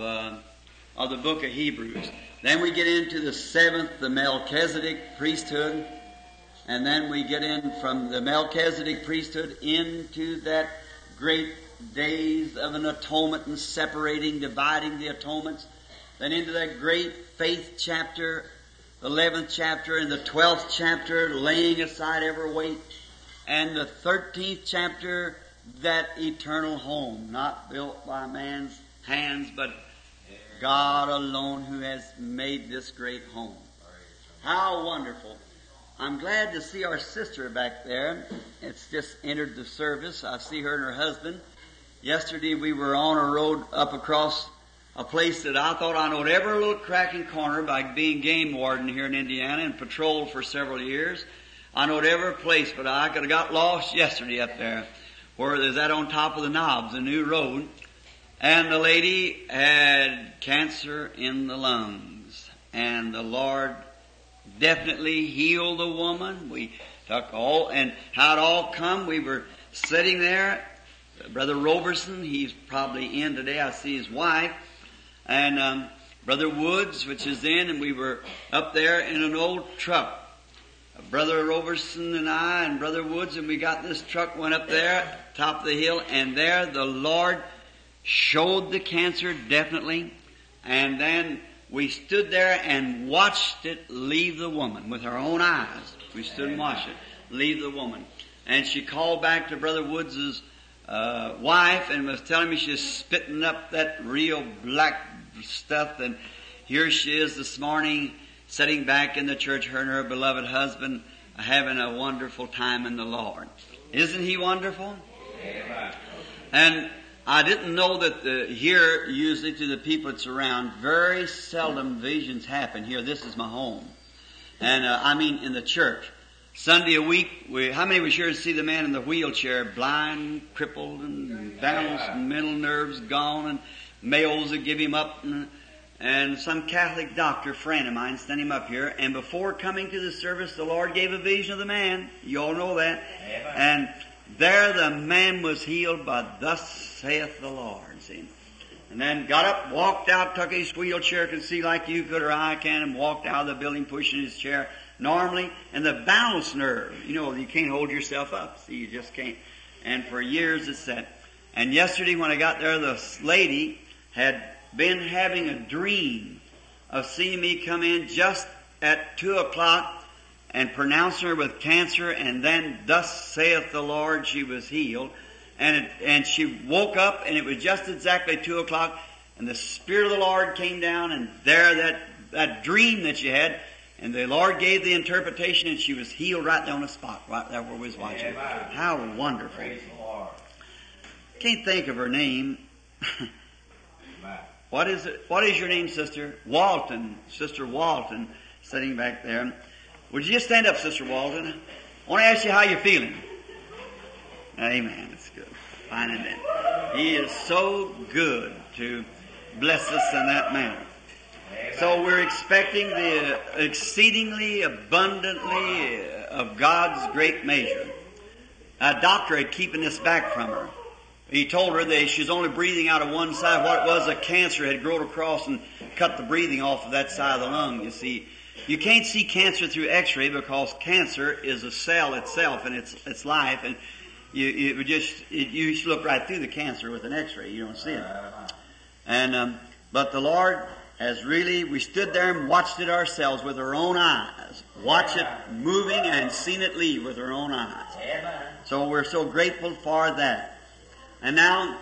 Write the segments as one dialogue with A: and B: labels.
A: uh, of the book of Hebrews. Then we get into the seventh, the Melchizedek priesthood, and then we get in from the Melchizedek priesthood into that great days of an atonement and separating, dividing the atonements. Then into that great faith chapter, the 11th chapter and the 12th chapter, laying aside every weight. And the 13th chapter, that eternal home, not built by man's hands, but God alone who has made this great home. How wonderful. I'm glad to see our sister back there. It's just entered the service. I see her and her husband. Yesterday we were on a road up across a place that I thought I knowed every little crack and corner by being game warden here in Indiana and patrolled for several years. I knowed every place, but I could have got lost yesterday up there where there's that on top of the knobs, a new road. And the lady had cancer in the lungs. And the Lord definitely healed the woman. We took all, and how it all come, we were sitting there. Brother Roberson, he's probably in today. I see his wife. And um, Brother Woods, which is in, and we were up there in an old truck. Brother Roberson and I and Brother Woods, and we got this truck, went up there, top of the hill, and there the Lord showed the cancer definitely, and then we stood there and watched it leave the woman with our own eyes. We stood and watched it leave the woman. And she called back to Brother Woods's uh, wife and was telling me she's spitting up that real black stuff. And here she is this morning, sitting back in the church, her and her beloved husband, having a wonderful time in the Lord. Isn't he wonderful?
B: Amen.
A: And I didn't know that the, here, usually to the people that's around, very seldom visions happen here. This is my home. And uh, I mean in the church. Sunday a week, we, how many was here to see the man in the wheelchair, blind, crippled, and balanced, and mental nerves gone, and Mayos that give him up, and, and some Catholic doctor friend of mine sent him up here, and before coming to the service, the Lord gave a vision of the man. You all know that. And there the man was healed by thus saith the Lord, see. And then got up, walked out, took his wheelchair, could see like you could or I can, and walked out of the building pushing his chair normally. And the balance nerve, you know, you can't hold yourself up. See, you just can't. And for years it's that. And yesterday when I got there, the lady had been having a dream of seeing me come in just at two o'clock and pronounce her with cancer, and then thus saith the Lord, she was healed. And it, and she woke up, and it was just exactly two o'clock, and the Spirit of the Lord came down, and there that that dream that she had, and the Lord gave the interpretation, and she was healed right there on the spot, right there where we was watching.
B: Amen.
A: How wonderful!
B: Praise the Lord.
A: Can't think of her name. What is it? What is your name, sister? Walton, Sister Walton, sitting back there. Would you just stand up, Sister Walton? I want to ask you how you're feeling. Amen. It's good. Fine then. He is so good to bless us in that manner. So we're expecting the exceedingly abundantly uh, of God's great measure. A doctor had keeping this back from her. He told her that she's only breathing out of one side. What it was, a cancer had grown across and cut the breathing off of that side of the lung, you see. You can't see cancer through x-ray because cancer is a cell itself and it's, it's life and you, you would just, it, you look right through the cancer with an x-ray. You don't see it. And, um, but the Lord has really, we stood there and watched it ourselves with our own eyes. Watch it moving and seen it leave with our own eyes. So we're so grateful for that. And now,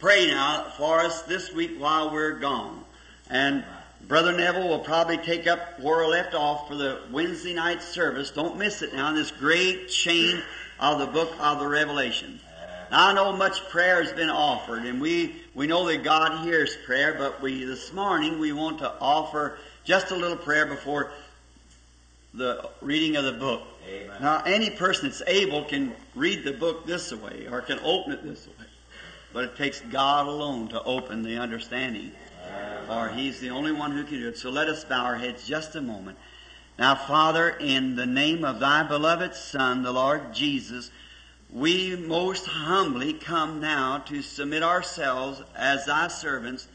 A: pray now for us this week while we're gone. And Brother Neville will probably take up where I left off for the Wednesday night service. Don't miss it now, this great chain of the book of the Revelation. Now, I know much prayer has been offered, and we, we know that God hears prayer, but we, this morning, we want to offer just a little prayer before the reading of the book.
B: Amen.
A: Now, any person that's able can read the book this way or can open it this way. But it takes God alone to open the understanding. For He's the only one who can do it. So let us bow our heads just a moment. Now, Father, in the name of Thy beloved Son, the Lord Jesus, we most humbly come now to submit ourselves as Thy servants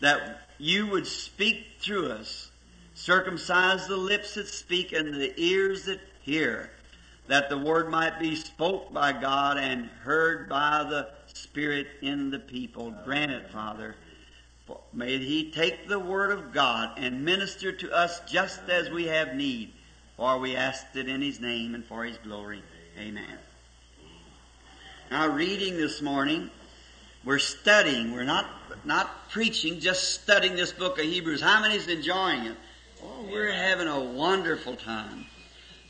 A: that you would speak through us, circumcise the lips that speak and the ears that hear, that the word might be spoke by God and heard by the Spirit in the people. Grant it, Father. May He take the word of God and minister to us just as we have need. For we asked it in His name and for His glory. Amen. Now, reading this morning, we're studying. We're not not preaching, just studying this book of Hebrews. How many's enjoying it? Oh, we're having a wonderful time.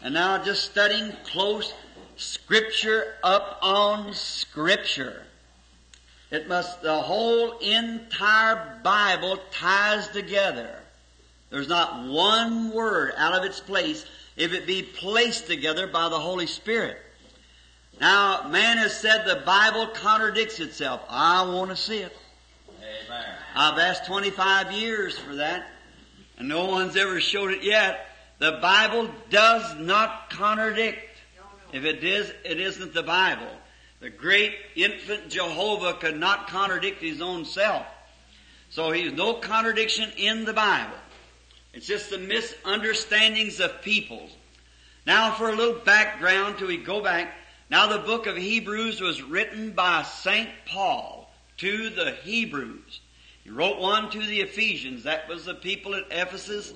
A: And now just studying close scripture up on scripture. It must, the whole entire Bible ties together. There's not one word out of its place if it be placed together by the Holy Spirit. Now, man has said the Bible contradicts itself. I want to see it.
B: Amen.
A: I've asked 25 years for that, and no one's ever showed it yet. The Bible does not contradict. If it is, it isn't the Bible. The great infant Jehovah could not contradict his own self. So he's no contradiction in the Bible. It's just the misunderstandings of peoples. Now for a little background till we go back. Now the book of Hebrews was written by St. Paul to the Hebrews. He wrote one to the Ephesians. That was the people at Ephesus,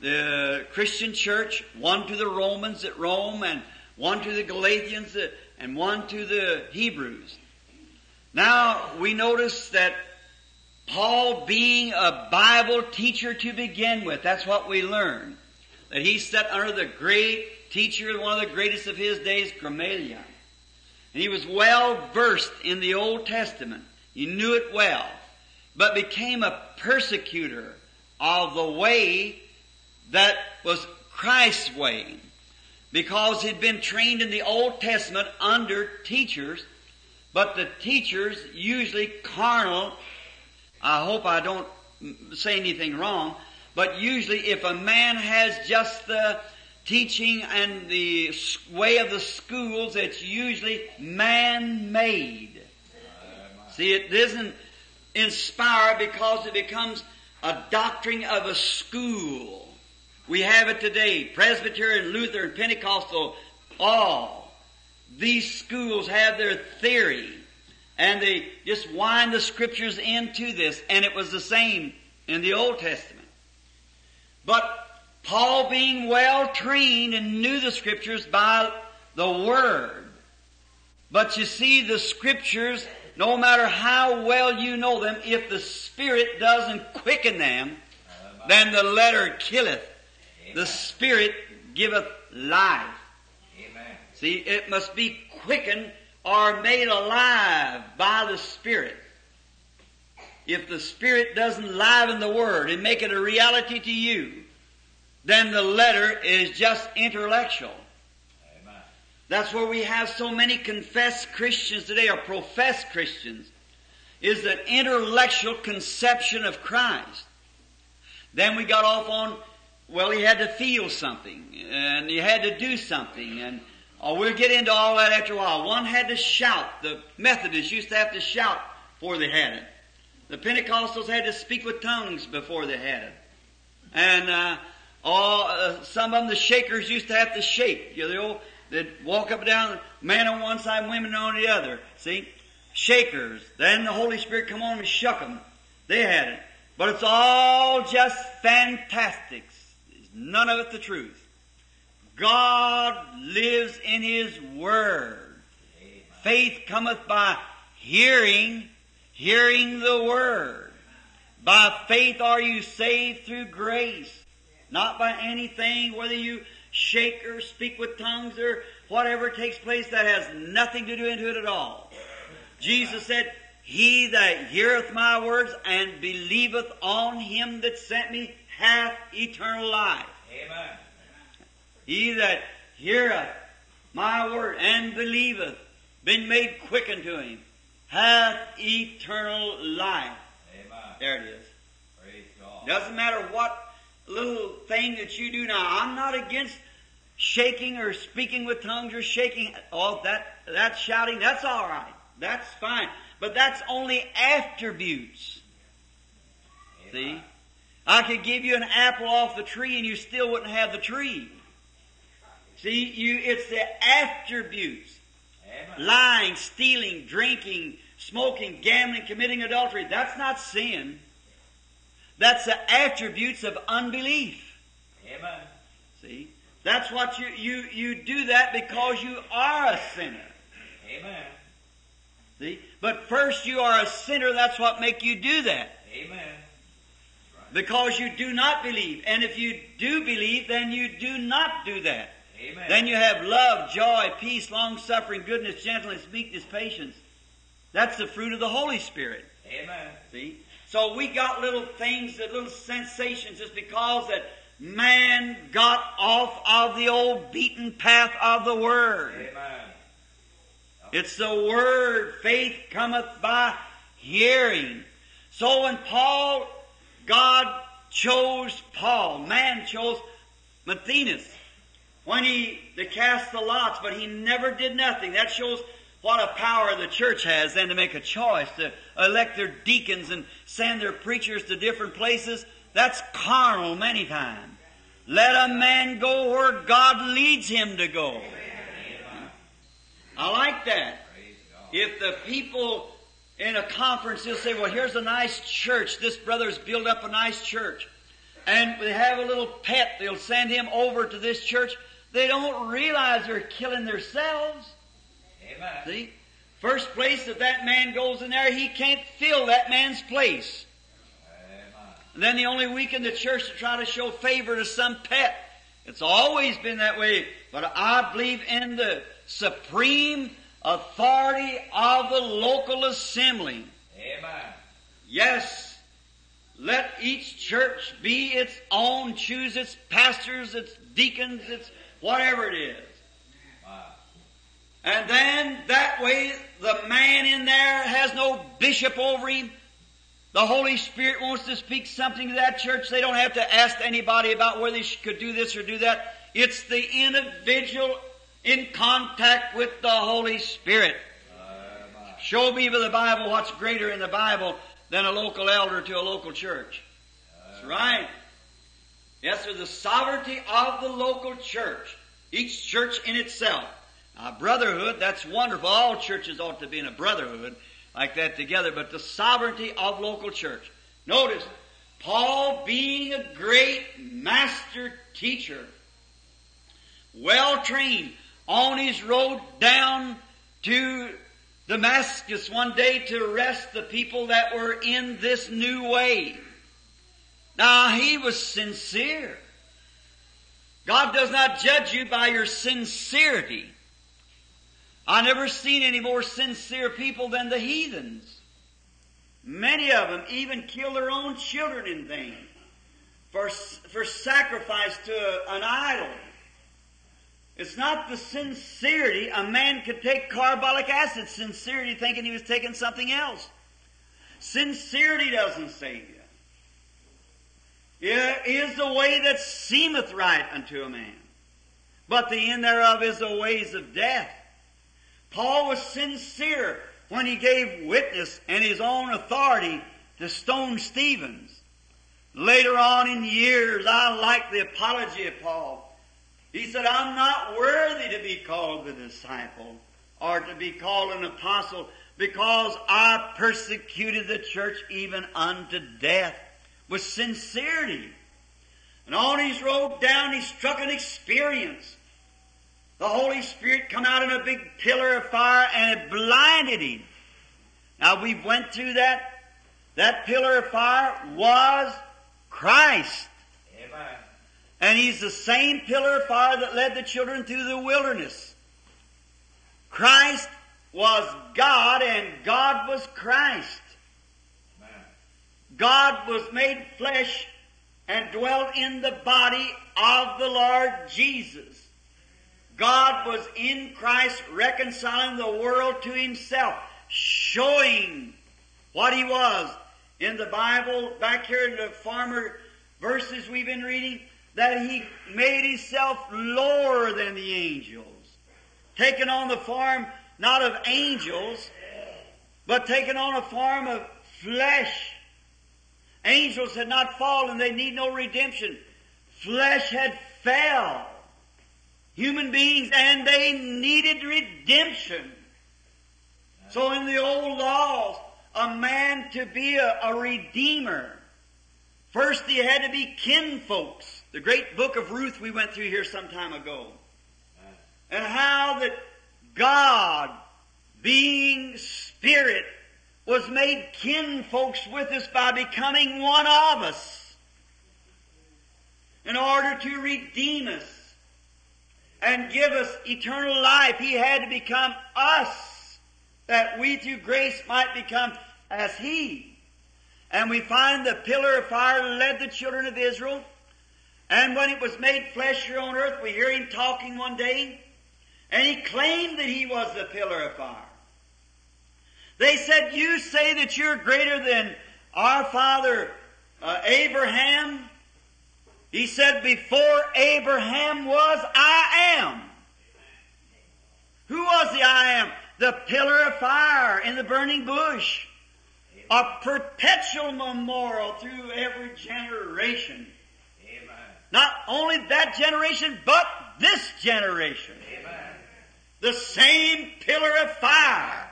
A: the Christian church. One to the Romans at Rome and one to the Galatians and one to the Hebrews. Now we notice that Paul being a Bible teacher to begin with, that's what we learn. That he sat under the great teacher, one of the greatest of his days, Gamaliel. And he was well versed in the Old Testament. He knew it well. But became a persecutor of the way that was Christ's way. Because he'd been trained in the Old Testament under teachers, but the teachers usually carnal. I hope I don't say anything wrong, but usually if a man has just the teaching and the way of the schools, it's usually man-made. See, it isn't inspired because it becomes a doctrine of a school. We have it today. Presbyterian, Lutheran, Pentecostal, all. These schools have their theory. And they just wind the scriptures into this. And it was the same in the Old Testament. But Paul being well trained and knew the scriptures by the Word. But you see, the scriptures, no matter how well you know them, if the Spirit doesn't quicken them, then the letter killeth. The Spirit giveth life.
B: Amen.
A: See, it must be quickened or made alive by the Spirit. If the Spirit doesn't liven the Word and make it a reality to you, then the letter is just intellectual.
B: Amen.
A: That's where we have so many confessed Christians today, or professed Christians, is that intellectual conception of Christ. Then we got off on, well, he had to feel something, and he had to do something, and oh, we'll get into all that after a while. One had to shout. The Methodists used to have to shout before they had it. The Pentecostals had to speak with tongues before they had it. And, uh, Oh, uh, some of them, the Shakers used to have to shake. You know, they'd walk up and down, man on one side, women on the other. See? Shakers. Then the Holy Spirit come on and shook them. They had it. But it's all just fantastics. None of it the truth. God lives in His Word. Faith cometh by hearing, hearing the Word. By faith are you saved through grace. Not by anything, whether you shake or speak with tongues or whatever takes place that has nothing to do into it at all. Jesus said, He that heareth my words and believeth on him that sent me hath eternal life.
B: Amen.
A: He that heareth my word and believeth, been made quick unto him, hath eternal life.
B: Amen.
A: There it is.
B: Praise God.
A: Doesn't matter what little thing that you do now. I'm not against shaking or speaking with tongues or shaking. Oh, that, that's shouting. That's all right. That's fine. But that's only attributes. See? I could give you an apple off the tree and you still wouldn't have the tree. See, you, it's the attributes.
B: Amen.
A: Lying, stealing, drinking, smoking, gambling, committing adultery. That's not sin. That's the attributes of unbelief.
B: Amen.
A: See? That's what you, you, you do that because you are a sinner.
B: Amen.
A: See? But first you are a sinner, that's what make you do that.
B: Amen.
A: Because you do not believe. And if you do believe, then you do not do that.
B: Amen.
A: Then you have love, joy, peace, long suffering, goodness, gentleness, meekness, patience. That's the fruit of the Holy Spirit.
B: Amen.
A: See? So we got little things, little sensations just because that man got off of the old beaten path of the Word.
B: Amen.
A: It's the Word. Faith cometh by hearing. So when Paul, God chose Paul, man chose Matthias when he to cast the lots, but he never did nothing. That shows what a power the church has then to make a choice, to elect their deacons and send their preachers to different places. That's carnal many times. Let a man go where God leads him to go. I like that. If the people in a conference, they'll say, well, here's a nice church. This brother's built up a nice church. And they have a little pet. They'll send him over to this church. They don't realize they're killing themselves.
B: Amen.
A: See? First place that that man goes in there, he can't fill that man's place.
B: Amen.
A: And then the only week in the church to try to show favor to some pet. It's always been that way. But I believe in the supreme authority of the local assembly.
B: Amen.
A: Yes, let each church be its own, choose its pastors, its deacons, its whatever it is.
B: Wow.
A: And then that way the man in there has no bishop over him. The Holy Spirit wants to speak something to that church. They don't have to ask anybody about whether they could do this or do that. It's the individual in contact with the Holy Spirit. Show me by the Bible what's greater in the Bible than a local elder to a local church. That's right. Yes, there's the sovereignty of the local church. Each church in itself. Now, brotherhood, that's wonderful. All churches ought to be in a brotherhood like that together, but the sovereignty of local church. Notice, Paul being a great master teacher, well trained, on his road down to Damascus one day to arrest the people that were in this new way. Now he was sincere. God does not judge you by your sincerity. I never seen any more sincere people than the heathens. Many of them even kill their own children in vain for, for sacrifice to an idol. It's not the sincerity. A man could take carbolic acid sincerity thinking he was taking something else. Sincerity doesn't save you. It is the way that seemeth right unto a man. But the end thereof is the ways of death. Paul was sincere when he gave witness and his own authority to stone Stevens. Later on in years, I like the apology of Paul. He said, I'm not worthy to be called the disciple or to be called an apostle because I persecuted the church even unto death with sincerity. And on his road down, he struck an experience. The Holy Spirit come out in a big pillar of fire and it blinded him. Now we went through that. That pillar of fire was Christ. And he's the same pillar of fire that led the children through the wilderness. Christ was God and God was Christ. God was made flesh and dwelt in the body of the Lord Jesus. God was in Christ reconciling the world to himself, showing what he was. In the Bible, back here in the former verses we've been reading, that he made himself lower than the angels, taking on the form not of angels, but taking on a form of flesh Angels had not fallen. They need no redemption. Flesh had fell. Human beings, and they needed redemption. So in the old laws, a man to be a, a redeemer, first he had to be kinfolks. The great book of Ruth we went through here some time ago. And how that God, being Spirit, was made kinfolks with us by becoming one of us in order to redeem us and give us eternal life. He had to become us that we through grace might become as He. And we find the pillar of fire led the children of Israel. And when it was made flesh here on earth, we hear him talking one day, and he claimed that he was the pillar of fire. They said, You say that you're greater than our father uh, Abraham. He said, Before Abraham was, I am. Who was the I am? The pillar of fire in the burning bush. A perpetual memorial through every generation.
B: Amen.
A: Not only that generation, but this generation.
B: Amen.
A: The same pillar of fire.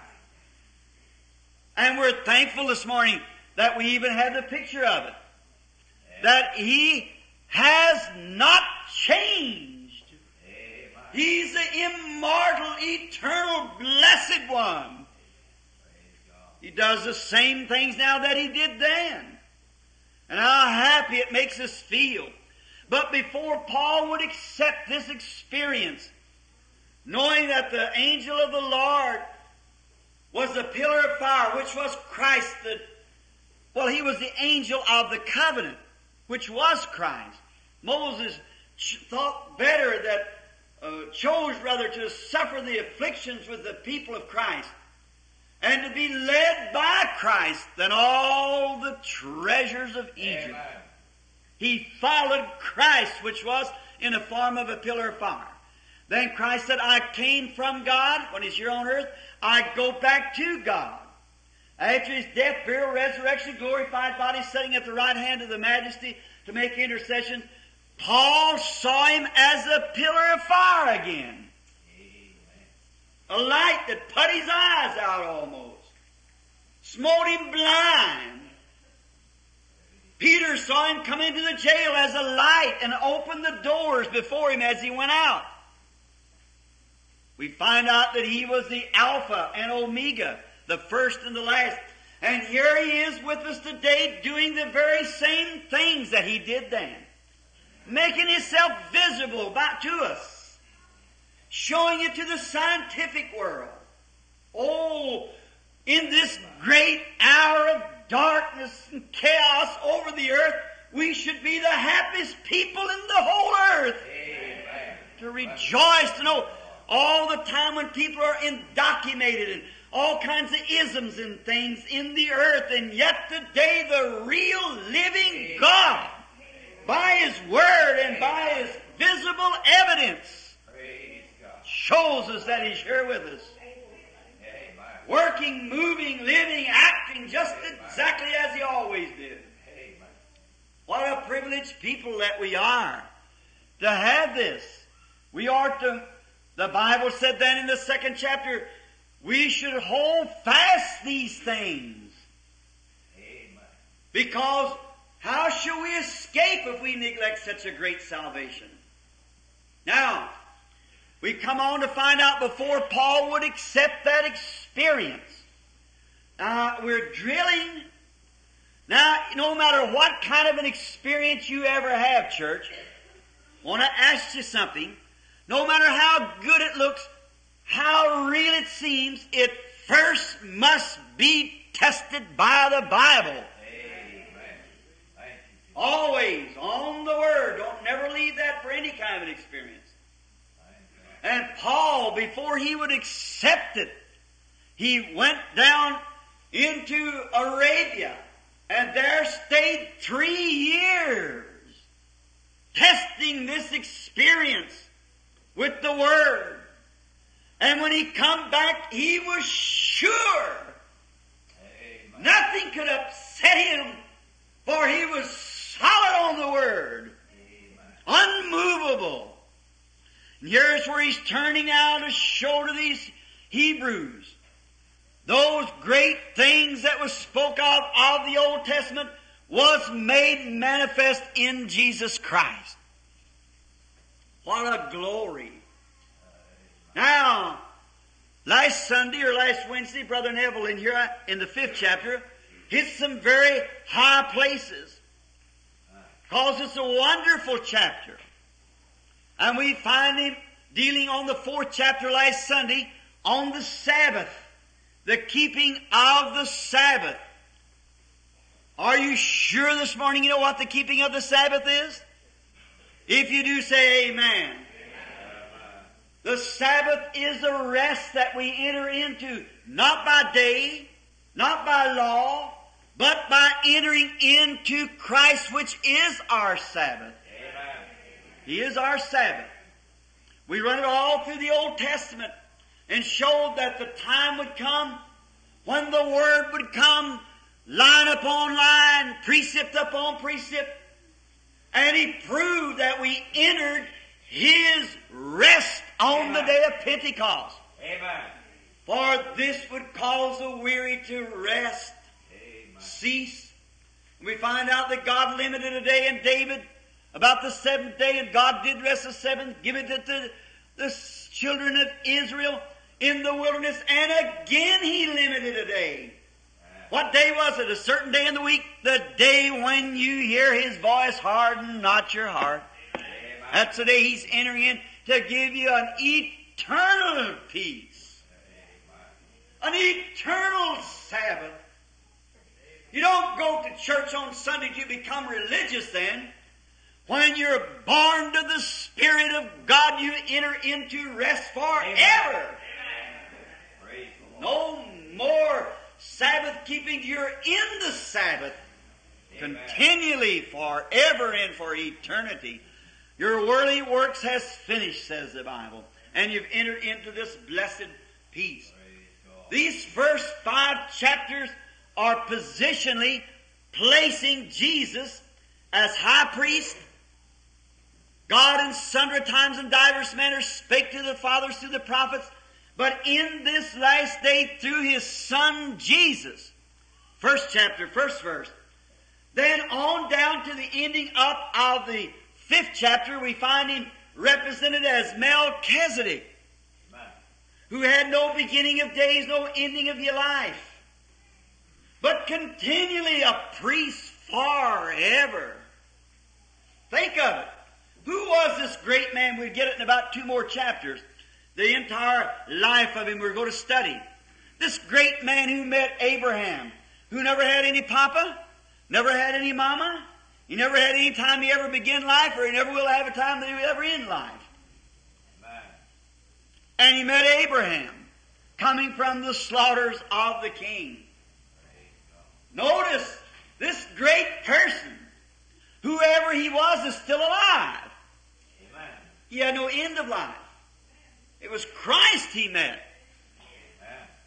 A: And we're thankful this morning that we even have the picture of it. That He has not changed.
B: Amen.
A: He's the immortal, eternal, blessed one. He does the same things now that He did then. And how happy it makes us feel. But before Paul would accept this experience, knowing that the angel of the Lord was the pillar of fire, which was Christ, the, well, he was the angel of the covenant, which was Christ. Moses thought better that, uh, chose rather to suffer the afflictions with the people of Christ and to be led by Christ than all the treasures of Egypt.
B: Amen.
A: He followed Christ, which was in the form of a pillar of fire. Then Christ said, I came from God when he's here on earth. I go back to God. After his death, burial, resurrection, glorified body, sitting at the right hand of the majesty to make intercession, Paul saw him as a pillar of fire again. A light that put his eyes out almost. Smote him blind. Peter saw him come into the jail as a light and opened the doors before him as he went out. We find out that he was the Alpha and Omega, the first and the last. And here he is with us today doing the very same things that he did then. Making himself visible back to us. Showing it to the scientific world. Oh, in this great hour of darkness and chaos over the earth, we should be the happiest people in the whole earth
B: Amen.
A: to rejoice, to know all the time when people are indoctrinated and all kinds of isms and things in the earth, and yet today the real living God, by His Word and by His visible evidence, shows us that He's here with us. Working, moving, living, acting just exactly as He always did. What a privileged people that we are to have this. We are to, the Bible said then in the second chapter, we should hold fast these things.
B: Amen.
A: Because how shall we escape if we neglect such a great salvation? Now, we come on to find out before Paul would accept that experience. Now, we're drilling. Now, no matter what kind of an experience you ever have, church, I want to ask you something. No matter how good it looks, how real it seems, it first must be tested by the Bible. Always on the Word. Don't never leave that for any kind of an experience. And Paul, before he would accept it, he went down into Arabia and there stayed three years testing this experience with the Word. And when he come back, he was sure.
B: Amen.
A: Nothing could upset him, for he was solid on the Word. Amen. Unmovable. And here's where he's turning out to show to these Hebrews those great things that was spoke of of the Old Testament was made manifest in Jesus Christ. What a glory. Now, last Sunday or last Wednesday, Brother Neville in here in the fifth chapter hit some very high places. Because it's a wonderful chapter. And we find him dealing on the fourth chapter last Sunday on the Sabbath. The keeping of the Sabbath. Are you sure this morning you know what the keeping of the Sabbath is? If you do, say amen. The Sabbath is a rest that we enter into, not by day, not by law, but by entering into Christ, which is our Sabbath. He is our Sabbath. We run it all through the Old Testament and showed that the time would come when the Word would come line upon line, precept upon precept, and He proved that we entered His rest on the day of Pentecost.
B: Amen.
A: For this would cause the weary to rest,
B: Amen.
A: cease. We find out that God limited a day in David about the seventh day, and God did rest the seventh, give it to the, the children of Israel in the wilderness, and again He limited a day. What day was it? A certain day in the week? The day when you hear His voice, harden not your heart.
B: Amen.
A: That's the day He's entering in to give you an eternal peace. An eternal Sabbath. You don't go to church on Sunday to become religious then. When you're born to the Spirit of God, you enter into rest forever.
B: Lord.
A: No more Sabbath keeping. You're in the Sabbath
B: Amen.
A: continually forever and for eternity. Your worldly works has finished, says the Bible, and you've entered into this blessed peace. These first five chapters are positionally placing Jesus as high priest. God in sundry times and divers manners spake to the fathers through the prophets, but in this last day through his son Jesus. First chapter, first verse. Then on down to the ending up of the fifth chapter, we find him represented as Melchizedek
B: Amen.
A: who had no beginning of days, no ending of your life, but continually a priest forever. Think of it. Who was this great man? We'll get it in about two more chapters. The entire life of him we're going to study. This great man who met Abraham, who never had any papa, never had any mama, he never had any time he ever began life, or he never will have a time that he will ever end life.
B: Amen.
A: And he met Abraham, coming from the slaughters of the king. Notice this great person, whoever he was, is still alive.
B: Amen.
A: He had no end of life. It was Christ he met.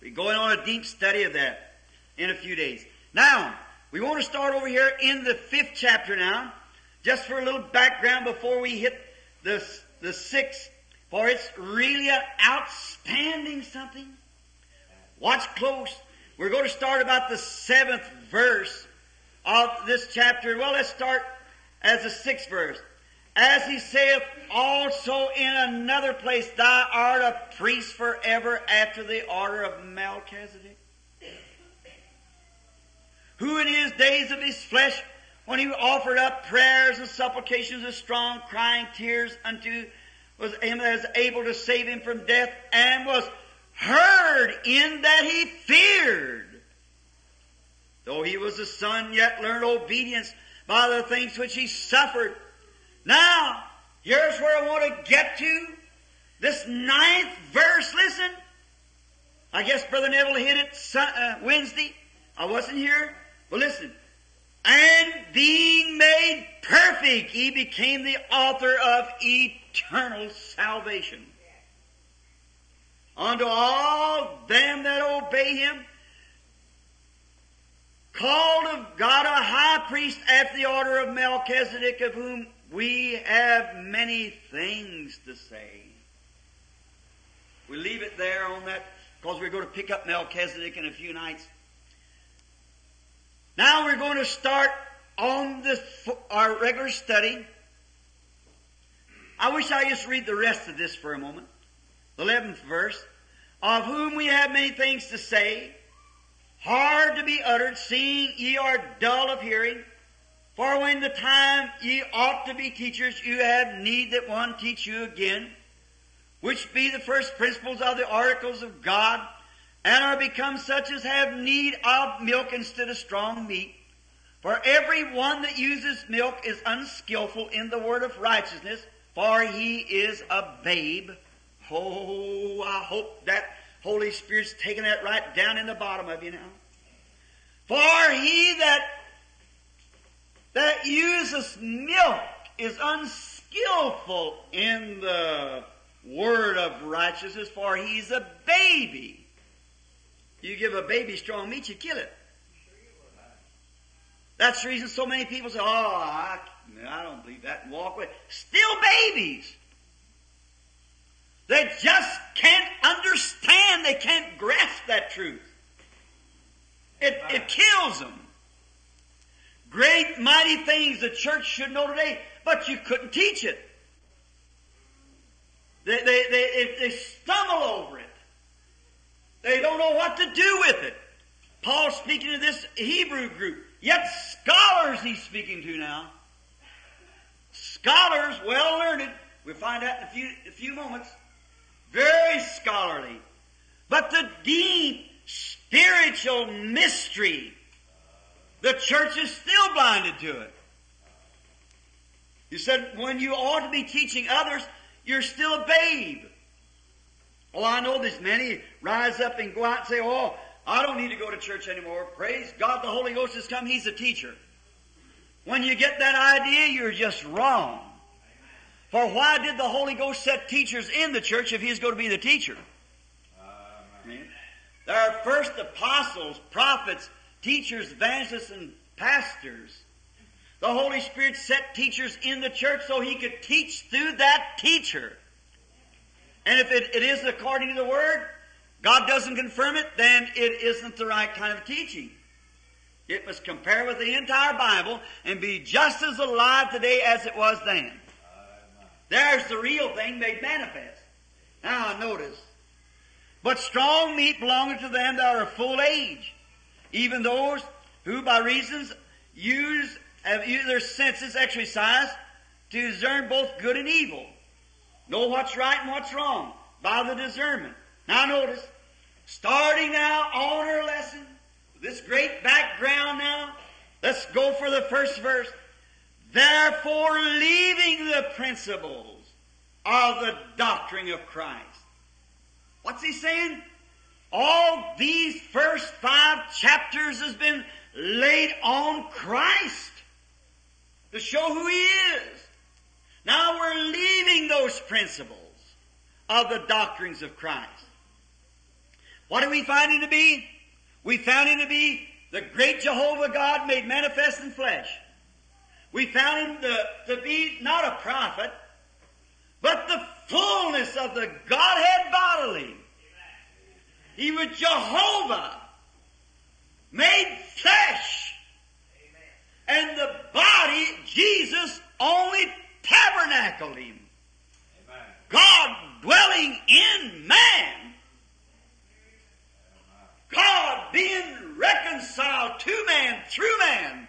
A: We're going on a deep study of that in a few days. Now, we want to start over here in the fifth chapter now, just for a little background before we hit the, the sixth, for it's really an outstanding something. Watch close. We're going to start about the seventh verse of this chapter. Well, let's start as the sixth verse. As he saith also in another place, Thou art a priest forever after the order of Melchizedek. Who in his days of his flesh, when he offered up prayers and supplications with strong crying tears unto was able to save him from death, and was heard in that he feared. Though he was a son, yet learned obedience by the things which he suffered. Now, here's where I want to get to. This ninth verse, listen. I guess Brother Neville hit it uh, Wednesday. I wasn't here. But listen. And being made perfect, he became the author of eternal salvation. Unto all them that obey him, called of God a high priest after the order of Melchizedek, of whom we have many things to say. We leave it there on that because we're going to pick up Melchizedek in a few nights. Now we're going to start on this, our regular study. I wish I just read the rest of this for a moment. The 11th verse. Of whom we have many things to say, hard to be uttered, seeing ye are dull of hearing. For when the time ye ought to be teachers, you have need that one teach you again, which be the first principles of the oracles of God, and are become such as have need of milk instead of strong meat. For every one that uses milk is unskillful in the word of righteousness, for he is a babe. Oh, I hope that Holy Spirit's taking that right down in the bottom of you now. For he that that uses milk is unskillful in the word of righteousness, for he's a baby. You give a baby strong meat, you kill it. That's the reason so many people say, "Oh, I, I don't believe that," walk away. Still babies. They just can't understand. They can't grasp that truth. It, it kills them. Great, mighty things the church should know today, but you couldn't teach it. They, they, they, they stumble over it. They don't know what to do with it. Paul speaking to this Hebrew group. Yet scholars he's speaking to now. Scholars, well learned. We'll find out in a few, a few moments. Very scholarly. But the deep spiritual mystery, the church is still blinded to it. You said when you ought to be teaching others, you're still a babe. Well, I know there's many rise up and go out and say, Oh, I don't need to go to church anymore. Praise God, the Holy Ghost has come. He's a teacher. When you get that idea, you're just wrong. For why did the Holy Ghost set teachers in the church if He's going to be the teacher? There are first apostles, prophets, teachers, evangelists, and pastors. The Holy Spirit set teachers in the church so He could teach through that teacher. And if it, it isn't according to the Word, God doesn't confirm it, then it isn't the right kind of teaching. It must compare with the entire Bible and be just as alive today as it was then. There's the real thing made manifest. Now notice. But strong meat belongeth to them that are of full age, even those who by reasons use have used their senses exercised to discern both good and evil. Know what's right and what's wrong by the discernment. Now notice, starting now on our lesson, this great background now, let's go for the first verse. Therefore, leaving the principles of the doctrine of Christ. What's he saying? All these first five chapters has been laid on Christ to show who he is. Now we're leaving those principles of the doctrines of Christ. What do we find him to be? We found him to be the great Jehovah God made manifest in flesh. We found him to, to be not a prophet, but the fullness of the Godhead bodily. He was Jehovah made flesh. And the body, Jesus, only tabernacled him. God dwelling in man. God being reconciled to man through man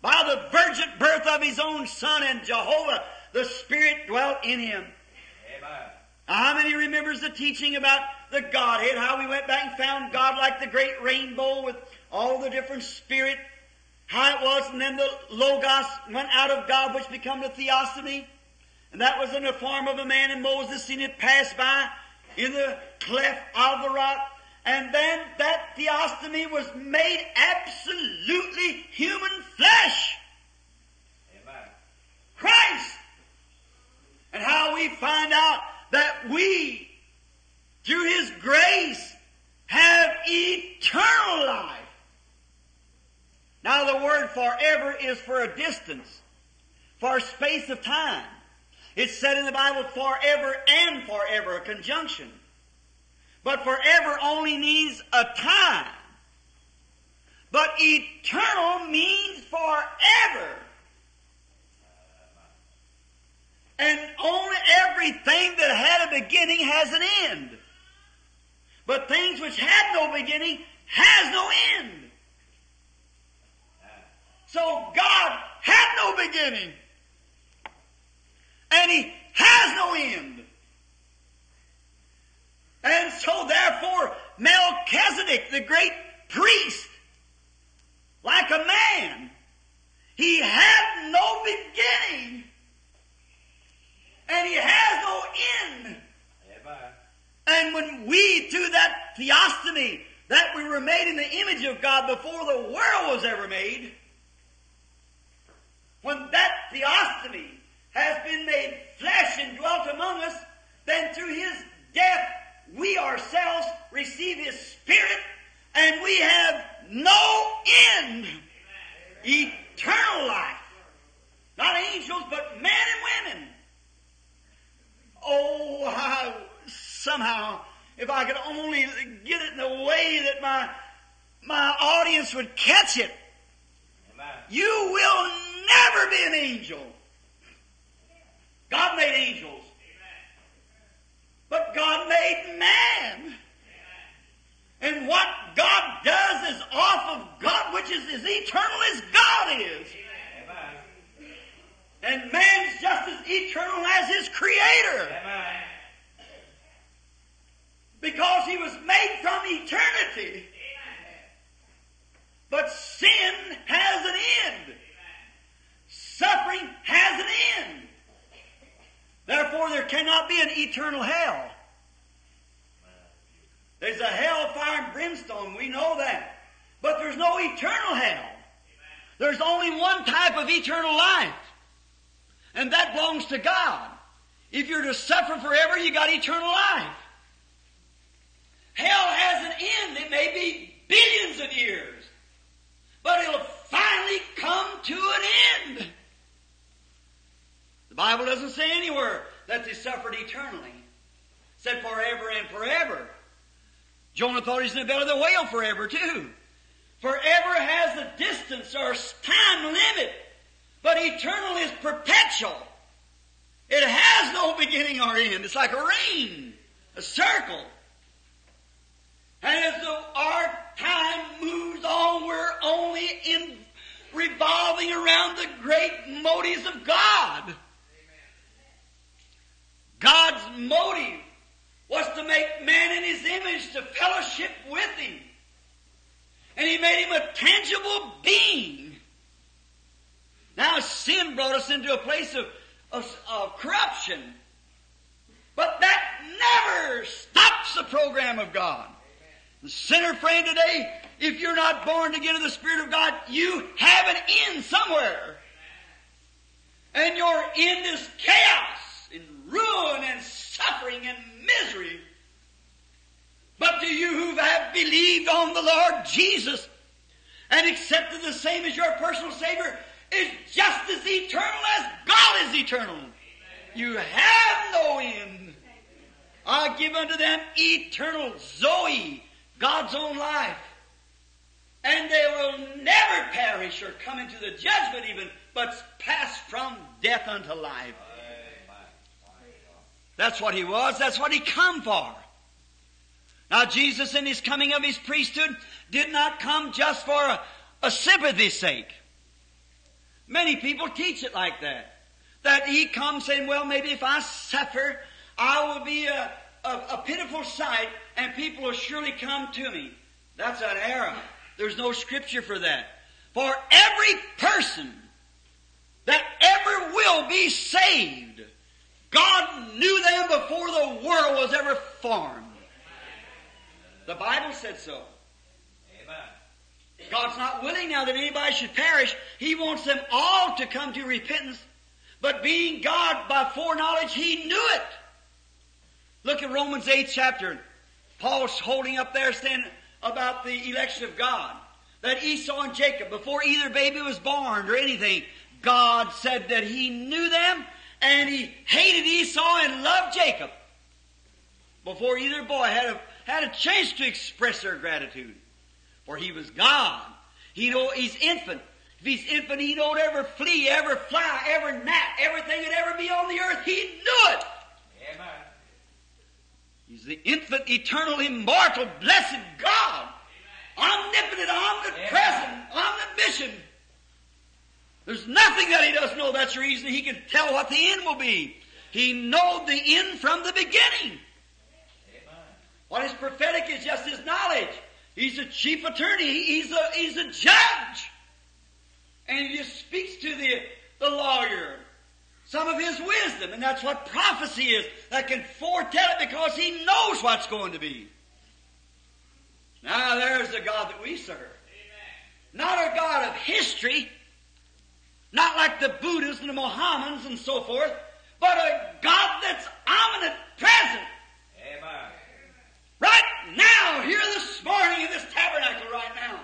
A: by the virgin birth of his own son and Jehovah, the Spirit dwelt in him. How many remembers the teaching about the Godhead, how we went back and found God like the great rainbow with all the different spirit, how it was, and then the Logos went out of God, which became the theophany, and that was in the form of a man, and Moses seen it pass by in the cleft of the rock, and then that theophany was made absolutely human flesh.
B: Amen.
A: Christ. And how we find out that we, through His grace, have eternal life. Now the word forever is for a distance, for a space of time. It's said in the Bible forever and forever, a conjunction. But forever only means a time. But eternal means forever. And only everything that had a beginning has an end. But things which had no beginning has no end. So God had no beginning. And He has no end. And so therefore, Melchizedek, the great priest, like a man, he had no beginning. And he has no end.
C: Amen.
A: And when we, through that theophany, that we were made in the image of God before the world was ever made, when that theophany has been made flesh and dwelt among us, then through his death we ourselves receive his spirit and we have no end. Eternal life. Not angels, but men and women. Oh, somehow, if I could only get it in a way that my, my audience would catch it,
C: Amen.
A: you will never be an angel. God made angels. But God made man. And what God does is off of God, which is as eternal as God is. And man's just as eternal as his creator.
C: Amen.
A: Because he was made from eternity. But sin has an end. Suffering has an end. Therefore, there cannot be an eternal hell. There's a hell of fire and brimstone. We know that. But there's no eternal hell. There's only one type of eternal life. And that belongs to God. If you're to suffer forever, you got eternal life. Hell has an end. It may be billions of years. But it'll finally come to an end. The Bible doesn't say anywhere that they suffered eternally. It said forever and forever. Jonah thought he's in the belly of the whale forever too. Forever has a distance or time limit, but eternal is perpetual. It has no beginning or end. It's like a ring, a circle. And as the, our time moves on, we're only in revolving around the great motives of God. God's motive was to make man in his image to fellowship with him. And he made him a tangible being. Now sin brought us into a place of, of, of corruption. But that never stops the program of God. The sinner friend today, if you're not born again of the Spirit of God, you have an end somewhere. And your end is chaos and ruin and suffering and misery. But to you who have believed on the Lord Jesus and accepted the same as your personal Savior is just as eternal as God is eternal. You have no end. I give unto them eternal Zoe, God's own life. And they will never perish or come into the judgment even, but pass from death unto life. That's what he was. That's what he come for. Now Jesus in his coming of his priesthood did not come just for a, a sympathy's sake. Many people teach it like that. That he comes saying, well, maybe if I suffer, I will be a, a, a pitiful sight and people will surely come to me. That's an error. There's no scripture for that. For every person that ever will be saved, God knew them before the world was ever formed. The Bible said so. God's not willing now that anybody should perish. He wants them all to come to repentance. But being God by foreknowledge, He knew it. Look at Romans 8 chapter. Paul's holding up there saying about the election of God. That Esau and Jacob, before either baby was born or anything, God said that He knew them and He hated Esau and loved Jacob. Before either boy had a, had a chance to express their gratitude. For he was God. He know he's infant. If he's infant, he knowed ever flee, ever fly, ever gnat, everything that ever be on the earth. He knew it.
C: Amen.
A: He's the infant, eternal, immortal, blessed God. Omnipotent, omnipresent, omniscient. There's nothing that he doesn't know. That's the reason he can tell what the end will be. He knowed the end from the beginning.
C: Amen.
A: What is prophetic is just his knowledge. He's a chief attorney. He's a, he's a judge. And he just speaks to the, the lawyer some of his wisdom. And that's what prophecy is. That can foretell it because he knows what's going to be. Now there's the God that we serve. Not a God of history. Not like the Buddhists and the Mohammedans and so forth. But a God that's omnipresent, present.
C: Amen.
A: Right now, here this morning in this tabernacle right now.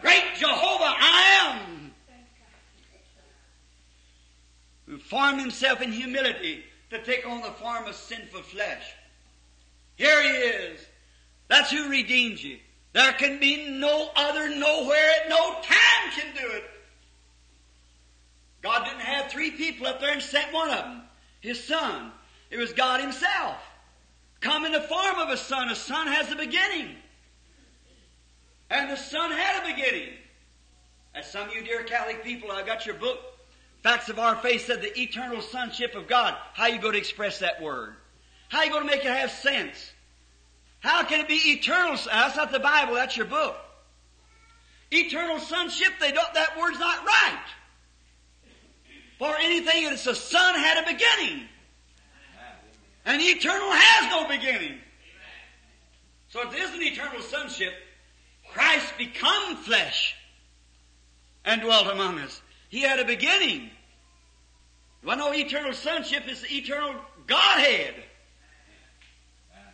A: Great Jehovah, I am. Who formed himself in humility to take on the form of sinful flesh. Here he is. That's who redeemed you. There can be no other nowhere at no time can do it. God didn't have three people up there and sent one of them. His son. It was God himself. Come in the form of a son. A son has a beginning. And the son had a beginning. As some of you dear Catholic people, I got your book, Facts of Our Faith, said the eternal sonship of God. How you going to express that word? How you going to make it have sense? How can it be eternal? That's not the Bible, that's your book. Eternal sonship, they don't, that word's not right. For anything it's a son had a beginning. And eternal has no beginning. So it isn't eternal sonship. Christ become flesh and dwelt among us. He had a beginning. Well, no eternal sonship is the eternal Godhead,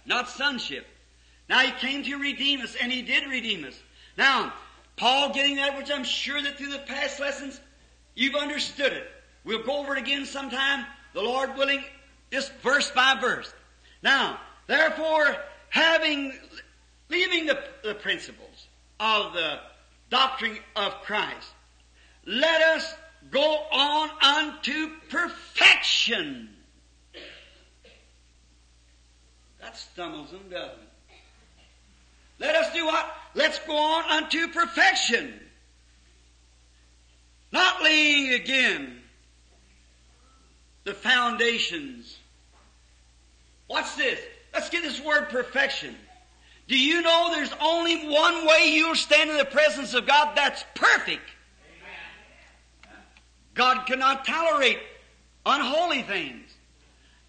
A: not sonship. Now he came to redeem us, and he did redeem us. Now, Paul getting that, which I'm sure that through the past lessons, you've understood it. We'll go over it again sometime, the Lord willing, just verse by verse. Now, therefore, having, leaving the, the principles of the doctrine of Christ, let us go on unto perfection. That stumbles them, doesn't it? Let us do what? Let's go on unto perfection. Not laying again the foundations. What's this? Let's get this word perfection. Do you know there's only one way you'll stand in the presence of God that's perfect? God cannot tolerate unholy things.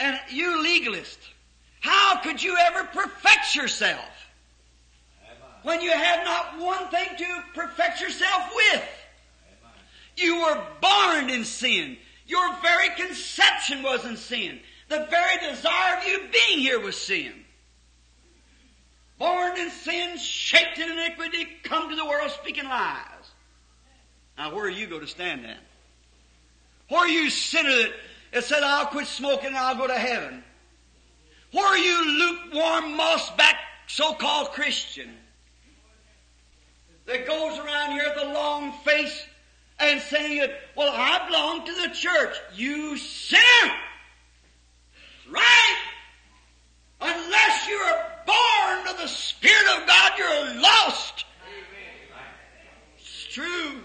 A: And you legalist, how could you ever perfect yourself when you have not one thing to perfect yourself with? You were born in sin. Your very conception was in sin. The very desire of you being here was sin. Born in sin, shaped in iniquity, come to the world speaking lies. Now where are you going to stand then? Where are you sinner that, said, I'll quit smoking and I'll go to heaven? Where are you lukewarm, moss-back, so-called Christian that goes around here with a long face and saying well, I belong to the church. You sinner! Right? Unless you are born of the Spirit of God, you're lost. It's true.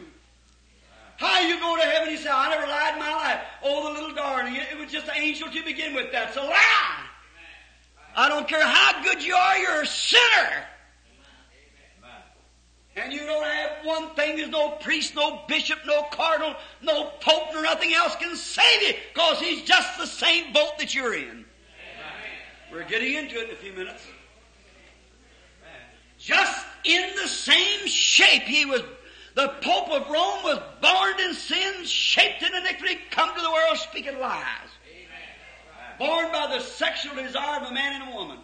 A: How you go to heaven? He said, I never lied in my life. Oh, the little darling. It was just an angel to begin with. That's a lie. I don't care how good you are, you're a sinner. And one thing, is no priest, no bishop, no cardinal, no pope, nor nothing else can save you, because he's just the same boat that you're in. We're getting into it in a few minutes. Just in the same shape he was, the Pope of Rome was born in sin, shaped in iniquity, come to the world speaking lies. Born by the sexual desire of a man and a woman.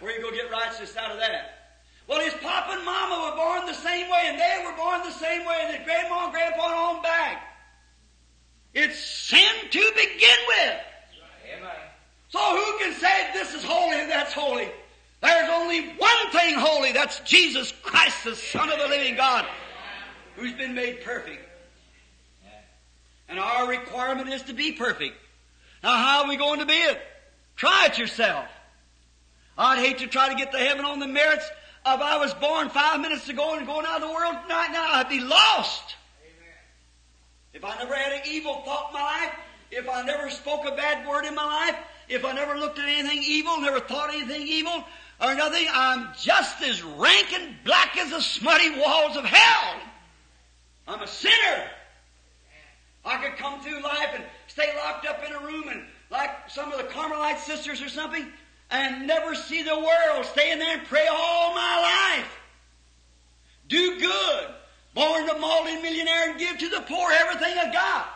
A: Where you go get righteousness out of that? Well, his papa and mama were born the same way, and they were born the same way, and his grandma and grandpa on back. It's sin to begin with. So who can say this is holy and that's holy? There's only one thing holy. That's Jesus Christ, the Son of the living God, who's been made perfect. And our requirement is to be perfect. Now how are we going to be it? Try it yourself. I'd hate to try to get to heaven on the merits of I was born five minutes ago and going out of the world tonight now. I'd be lost. If I never had an evil thought in my life, if I never spoke a bad word in my life, if I never looked at anything evil, never thought anything evil or nothing, I'm just as rank and black as the smutty walls of hell. I'm a sinner. I could come through life and stay locked up in a room and like some of the Carmelite sisters or something and never see the world, stay in there and pray all my life. Do good. Born a multi-millionaire and give to the poor everything I got.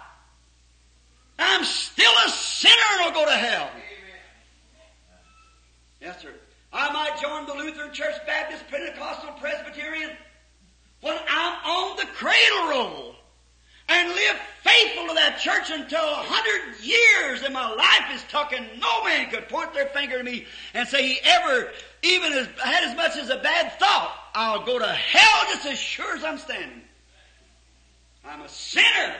A: I'm still a sinner and I'll go to hell. Yes, sir. I might join the Lutheran Church, Baptist, Pentecostal, Presbyterian when I'm on the cradle roll and live faithful to that church until a hundred years and my life is tucked and no man could point their finger at me and say he ever even as, had as much as a bad thought. I'll go to hell just as sure as I'm standing. I'm a sinner.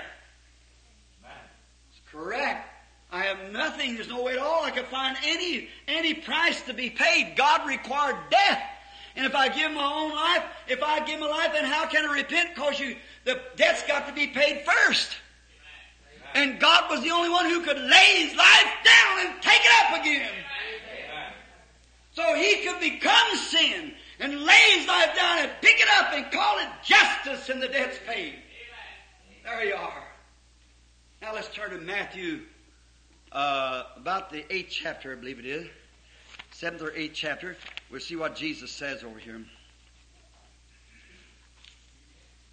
A: It's correct. I have nothing. There's no way at all I could find any any price to be paid. God required death. And if I give my own life, if I give my life, then how can I repent? Because you the debt's got to be paid first. And God was the only one who could lay his life down and take it up again. So he could become sin and lay his life down and pick it up and call it justice and the debt's paid. There you are. Now let's turn to Matthew, uh, about the eighth chapter, I believe it is. Seventh or eighth chapter. We'll see what Jesus says over here.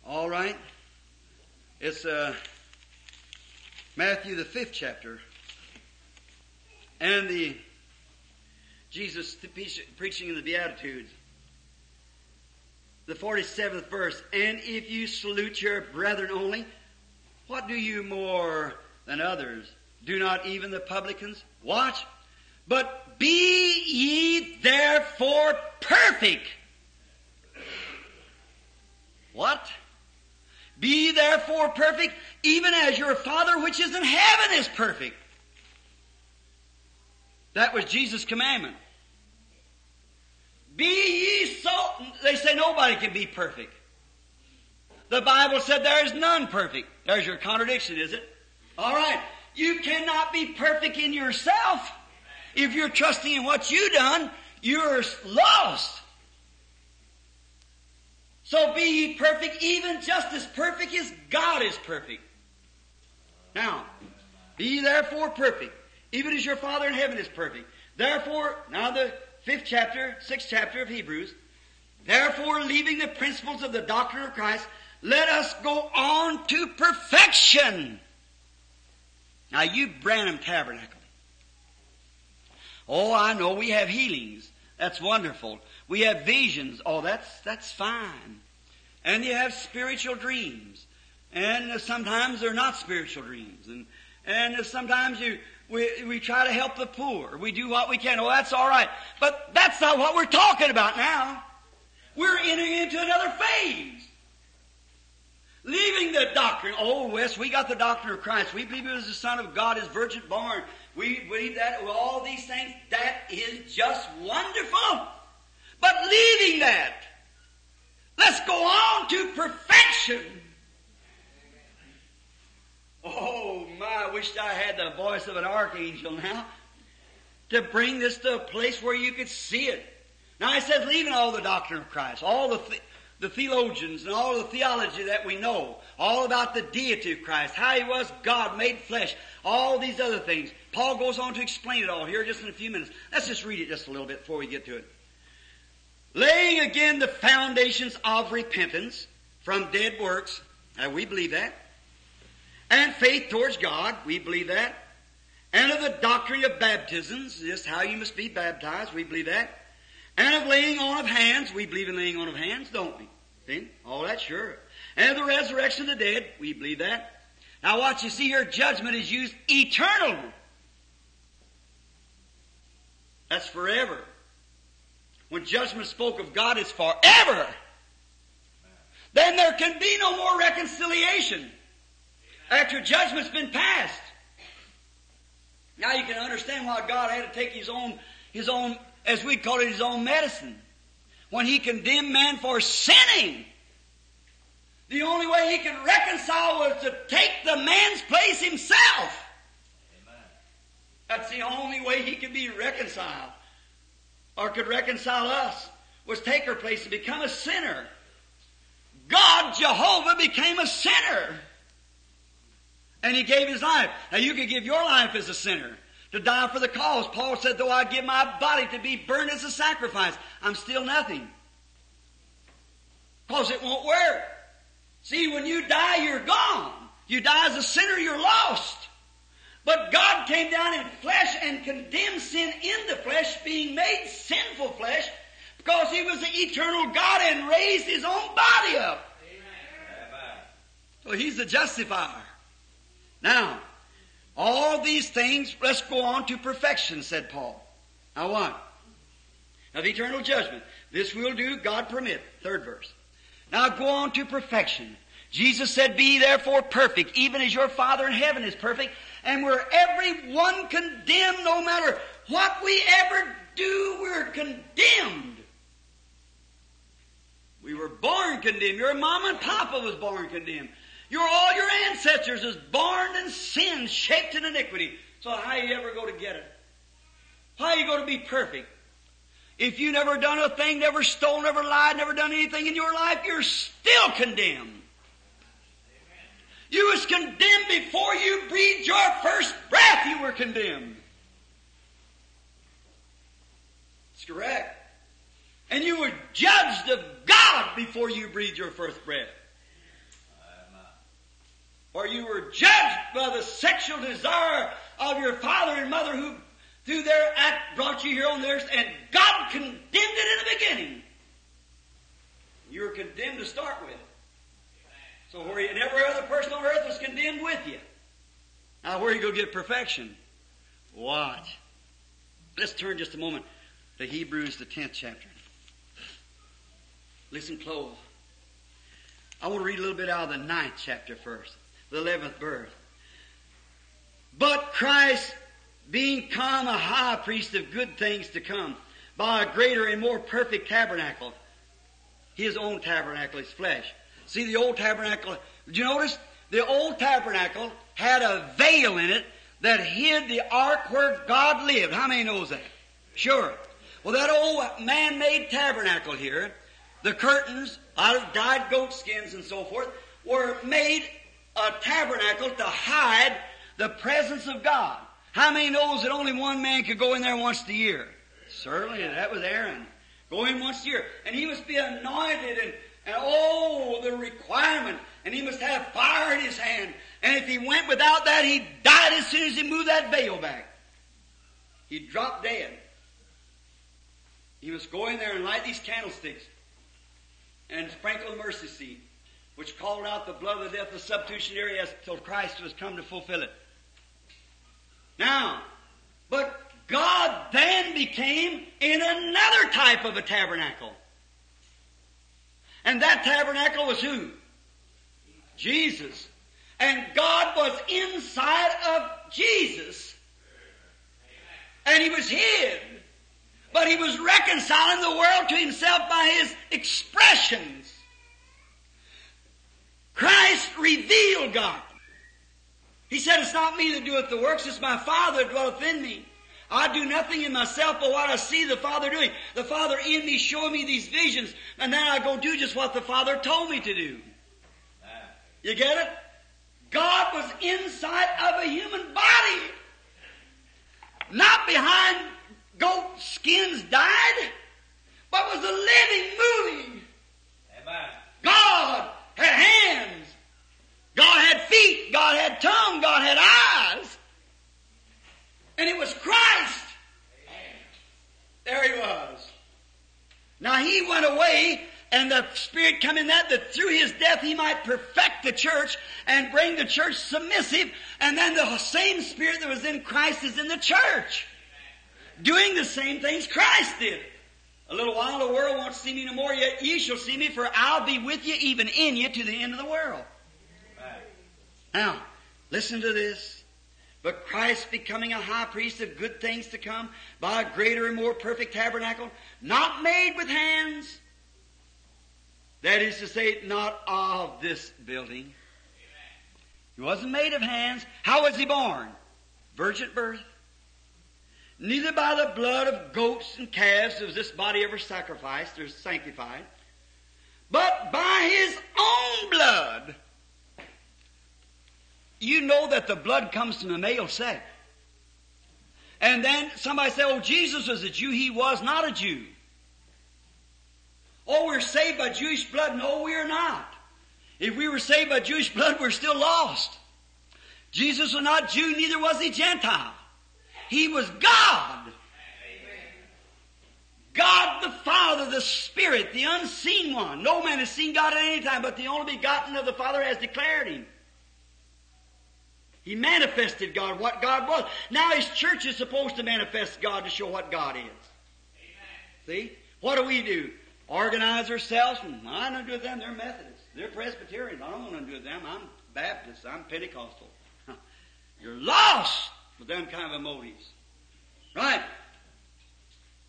A: All right. It's uh, Matthew the fifth chapter. And the Jesus preaching in the Beatitudes. The 47th verse. And if you salute your brethren only, what do you more than others? Do not even the publicans? Watch. But be ye therefore perfect. What? Be therefore perfect, even as your Father which is in heaven is perfect. That was Jesus' commandment. Be ye so, they say nobody can be perfect. The Bible said there is none perfect. There's your contradiction, is it? Alright. You cannot be perfect in yourself. If you're trusting in what you've done, you're lost. So be ye perfect, even just as perfect as God is perfect. Now, be therefore perfect, even as your Father in heaven is perfect. Therefore, now the fifth chapter, sixth chapter of Hebrews, therefore leaving the principles of the doctrine of Christ, let us go on to perfection. Now you Branham Tabernacle. Oh, I know we have healings. That's wonderful. We have visions. Oh, that's, that's fine. And you have spiritual dreams. And sometimes they're not spiritual dreams. And, and sometimes you, we, we try to help the poor. We do what we can. Oh, that's alright. But that's not what we're talking about now. We're entering into another phase. Leaving the doctrine. Oh, Wes, we got the doctrine of Christ. We believe he was the Son of God, his virgin born. We believe that all these things. That is just wonderful. But leaving that, let's go on to perfection. Oh my, I wish I had the voice of an archangel now to bring this to a place where you could see it. Now he says, leaving all the doctrine of Christ, all the, th- the theologians and all the theology that we know, all about the deity of Christ, how he was God made flesh, all these other things. Paul goes on to explain it all here just in a few minutes. Let's just read it just a little bit before we get to it. Laying again the foundations of repentance from dead works, we believe that, and faith towards God, we believe that, and of the doctrine of baptisms, just how you must be baptized, we believe that, and of laying on of hands, we believe in laying on of hands, don't we? See? All that, sure. And of the resurrection of the dead, we believe that. Now watch, you see here, judgment is used eternal. That's forever. When judgment spoke of God, it's forever. Then there can be no more reconciliation after judgment's been passed. Now you can understand why God had to take his own, his own, as we call it, his own medicine. When he condemned man for sinning, the only way he could reconcile was to take the man's place himself. That's the only way he could be reconciled, or could reconcile us, was take her place and become a sinner. God, Jehovah, became a sinner. And he gave his life. Now you could give your life as a sinner to die for the cause. Paul said, though I give my body to be burned as a sacrifice, I'm still nothing. Because it won't work. See, when you die, you're gone. You die as a sinner, you're lost. But God came down in flesh and condemned sin in the flesh, being made sinful flesh, because He was the eternal God and raised His own body up.
C: Amen.
A: So He's the justifier. Now, all these things, let's go on to perfection, said Paul. Now what? Of eternal judgment. This will do, God permit. Third verse. Now go on to perfection. Jesus said, Be therefore perfect, even as your Father in heaven is perfect. And we're every one condemned, no matter what we ever do, we're condemned. We were born condemned. Your mama and papa was born condemned. Your all your ancestors is born in sin, shaped in iniquity. So how you ever go to get it? How you going to be perfect? If you never done a thing, never stole, never lied, never done anything in your life, you're still condemned. You was condemned before you breathed your first breath, you were condemned. It's correct. And you were judged of God before you breathed your first breath. Or you were judged by the sexual desire of your father and mother who, through their act, brought you here on the earth, and God condemned it in the beginning. You were condemned to start with. So where you, and every other person on earth was condemned with you. Now where you go get perfection? Watch. Let's turn just a moment to Hebrews the tenth chapter. Listen close. I want to read a little bit out of the ninth chapter first, the eleventh verse. But Christ, being come a high priest of good things to come, by a greater and more perfect tabernacle, his own tabernacle, his flesh. See the old tabernacle, did you notice? The old tabernacle had a veil in it that hid the ark where God lived. How many knows that? Sure. Well, that old man-made tabernacle here, the curtains out of dyed goat skins and so forth, were made a tabernacle to hide the presence of God. How many knows that only one man could go in there once a year? Certainly, that was Aaron. Go in once a year. And he must be anointed and, and oh, the requirement. And he must have fire in his hand. And if he went without that, he died as soon as he moved that veil back. He dropped dead. He must go in there and light these candlesticks and sprinkle the mercy seat, which called out the blood of the death of the substitutionary as till Christ was come to fulfill it. Now, but God then became in another type of a tabernacle. And that tabernacle was who? Jesus. And God was inside of Jesus. And He was hid. But He was reconciling the world to Himself by His expressions. Christ revealed God. He said, It's not me that doeth the works, it's my Father that dwelleth in me. I do nothing in myself but what I see the Father doing. The Father in me showing me these visions, and then I go do just what the Father told me to do. You get it? God was inside of a human body. Not behind goat skins dyed, but was a living, moving.
C: Amen.
A: God had hands. God had feet. God had tongue. God had eyes. And it was Christ. There he was. Now he went away and the Spirit come in that, that through his death he might perfect the church and bring the church submissive. And then the same Spirit that was in Christ is in the church. doing the same things Christ did. A little while the world won't see me no more, yet ye shall see me, for I'll be with you, even in you, to the end of the world. Now, listen to this. But Christ becoming a high priest of good things to come by a greater and more perfect tabernacle, not made with hands. That is to say, not of this building. He wasn't made of hands. How was he born? Virgin birth. Neither by the blood of goats and calves was this body ever sacrificed or sanctified, but by his own blood. You know that the blood comes from the male sex. And then somebody say, oh, Jesus was a Jew. He was not a Jew. Oh, we're saved by Jewish blood. No, we are not. If we were saved by Jewish blood, we're still lost. Jesus was not Jew, neither was he Gentile. He was God. God the Father, the Spirit, the unseen one. No man has seen God at any time, but the only begotten of the Father has declared him. He manifested God, what God was. Now his church is supposed to manifest God to show what God is. Amen. See? What do we do? Organize ourselves? I don't do with them. They're Methodists. They're Presbyterians. I don't want to do with them. I'm Baptist. I'm Pentecostal. You're lost with them kind of motives. Right?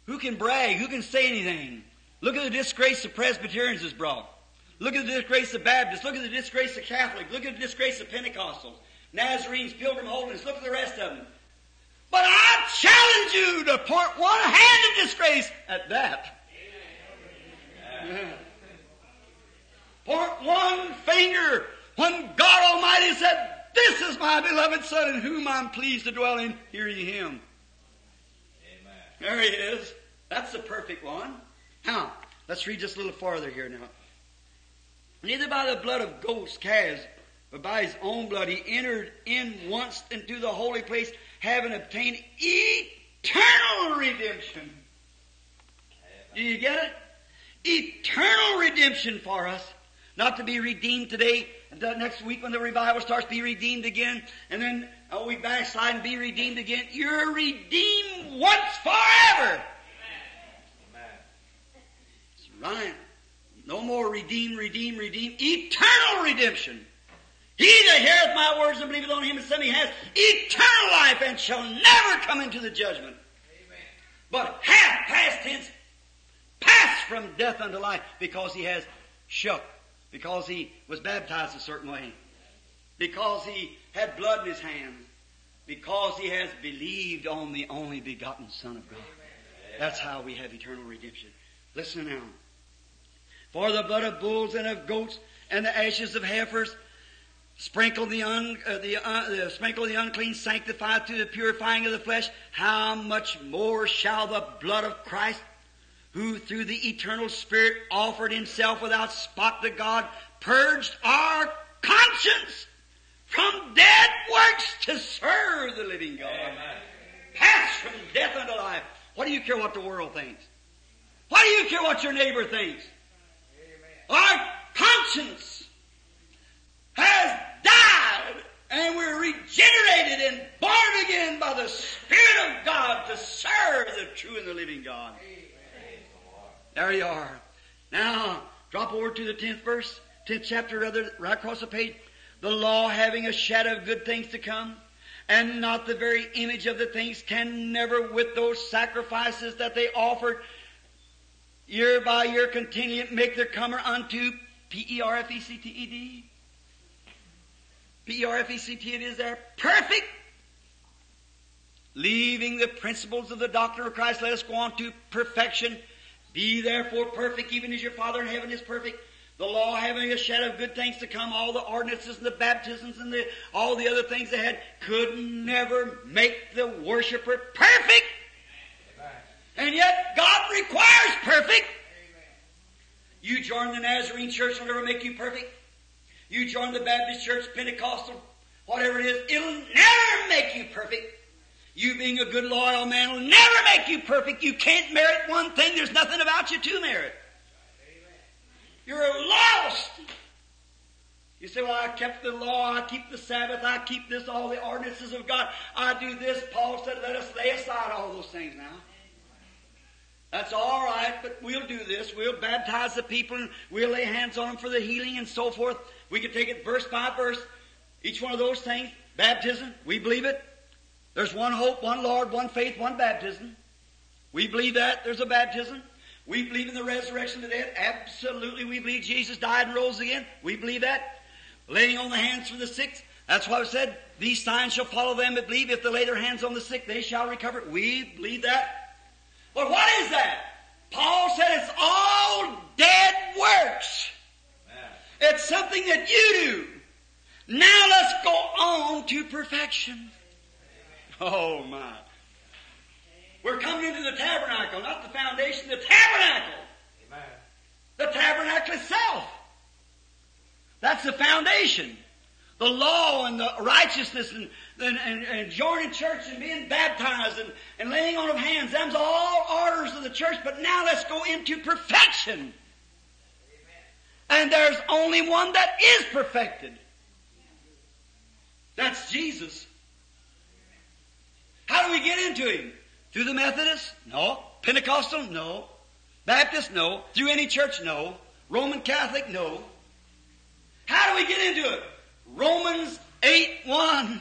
A: Who can brag? Who can say anything? Look at the disgrace the Presbyterians has brought. Look at the disgrace of Baptists. Look at the disgrace of Catholics. Look at the disgrace of Pentecostals. Nazarenes, Pilgrim Holiness. Look at the rest of them. But I challenge you to point one hand of disgrace at that. Point one finger when God Almighty said, This is my beloved Son in whom I'm pleased to dwell in. Hear ye him. Amen. There he is. That's the perfect one. Now, let's read just a little farther here now. Neither by the blood of goats, calves, but by his own blood he entered in once into the holy place, having obtained eternal redemption. Do you get it? Eternal redemption for us. Not to be redeemed today, next week when the revival starts, be redeemed again, and then oh, we backslide and be redeemed again. You're redeemed once forever. That's right. No more redeem, redeem, redeem. Eternal redemption. He that heareth my words and believeth on him and sent me has eternal life and shall never come into the judgment. Amen. But hath past tense passed from death unto life because he has shook, because he was baptized a certain way, because he had blood in his hands, because he has believed on the only begotten Son of God. That's how we have eternal redemption. Listen now. For the blood of bulls and of goats and the ashes of heifers sprinkle the, un, uh, the, uh, the, sprinkle the unclean, sanctify through the purifying of the flesh. How much more shall the blood of Christ, who through the eternal Spirit offered himself without spot to God, purged our conscience from dead works to serve the living God. Amen. Pass from death unto life. What do you care what the world thinks? What do you care what your neighbor thinks? Amen. Our conscience has died and we're regenerated and born again by the Spirit of God to serve the true and the living God. There you are. Now, drop over to the 10th verse, 10th chapter, rather, right across the page. The law having a shadow of good things to come, and not the very image of the things, can never with those sacrifices that they offered year by year continue make their comer unto P-E-R-F-E-C-T-E-D. P-E-R-F-E-C-T it is there. Perfect. Leaving the principles of the doctrine of Christ, let us go on to perfection. Be therefore perfect, even as your Father in heaven is perfect. The law having a shadow of good things to come, all the ordinances and the baptisms and the, all the other things they had could never make the worshiper perfect. And yet God requires perfect. You join the Nazarene church will never make you perfect. You join the Baptist church, Pentecostal, whatever it is, it'll never make you perfect. You being a good loyal man will never make you perfect. You can't merit one thing. There's nothing about you to merit. You're lost. You say, well, I kept the law, I keep the Sabbath, I keep this, all the ordinances of God, I do this. Paul said, let us lay aside all those things now. That's all right, but we'll do this. We'll baptize the people and we'll lay hands on them for the healing and so forth. We can take it verse by verse. Each one of those things. Baptism, we believe it. There's one hope, one Lord, one faith, one baptism. We believe that. There's a baptism. We believe in the resurrection of the dead. Absolutely. We believe Jesus died and rose again. We believe that. Laying on the hands for the sick. That's why it said, these signs shall follow them that believe. If they lay their hands on the sick, they shall recover. We believe that. But what is that? Paul said it's all dead works. It's something that you do. Now let's go on to perfection. Oh my. We're coming into the tabernacle, not the foundation, the tabernacle.
C: Amen.
A: The tabernacle itself. That's the foundation. The law and the righteousness and, and, and, and joining church and being baptized and, and laying on of hands. Them's all orders of the church, but now let's go into perfection. And there's only one that is perfected. That's Jesus. How do we get into Him? Through the Methodist? No. Pentecostal? No. Baptist? No. Through any church? No. Roman Catholic? No. How do we get into it? Romans 8 1.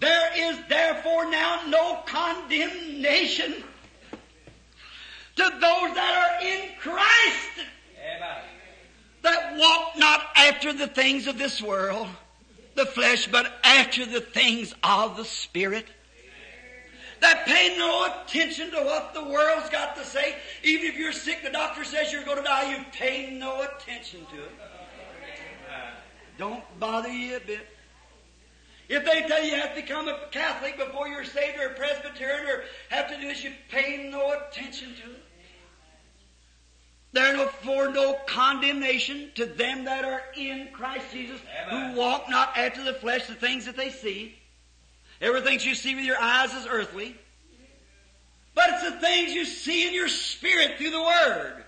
A: There is therefore now no condemnation to those that are in Christ
C: Amen.
A: That walk not after the things of this world, the flesh, but after the things of the Spirit. That pay no attention to what the world's got to say. Even if you're sick, the doctor says you're going to die, you pay no attention to it. Don't bother you a bit. If they tell you you have to become a Catholic before you're saved or a Presbyterian or have to do this, you pay no attention to it. There are no condemnation to them that are in Christ Jesus,
C: Amen.
A: who walk not after the flesh, the things that they see. Everything you see with your eyes is earthly. But it's the things you see in your spirit through the Word.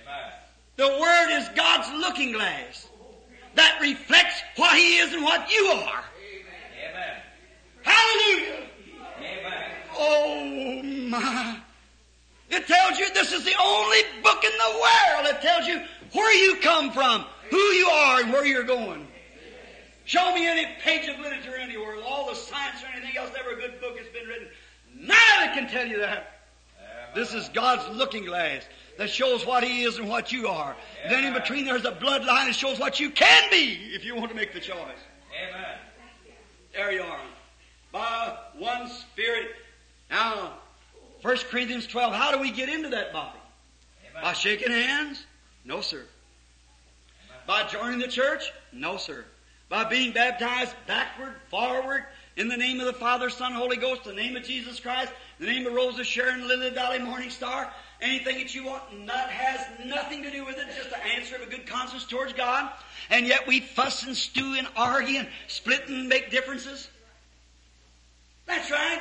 C: Amen.
A: The Word is God's looking glass that reflects what He is and what you are.
C: Amen.
A: Hallelujah!
C: Amen.
A: Oh my. It tells you this is the only book in the world that tells you where you come from, who you are, and where you're going. Show me any page of literature anywhere, all the science or anything else, ever a good book has been written. None of it can tell you that. This is God's looking glass that shows what He is and what you are. Then in between there's a bloodline that shows what you can be if you want to make the choice.
C: Amen.
A: There you are. By one Spirit. Now, 1 Corinthians 12, how do we get into that body? By shaking hands? No, sir. By joining the church? No, sir. By being baptized backward, forward, in the name of the Father, Son, Holy Ghost, the name of Jesus Christ, the name of Rose of Sharon, Lily Valley, Morning Star, anything that you want, that has nothing to do with it, just the answer of a good conscience towards God. And yet we fuss and stew and argue and split and make differences. That's right.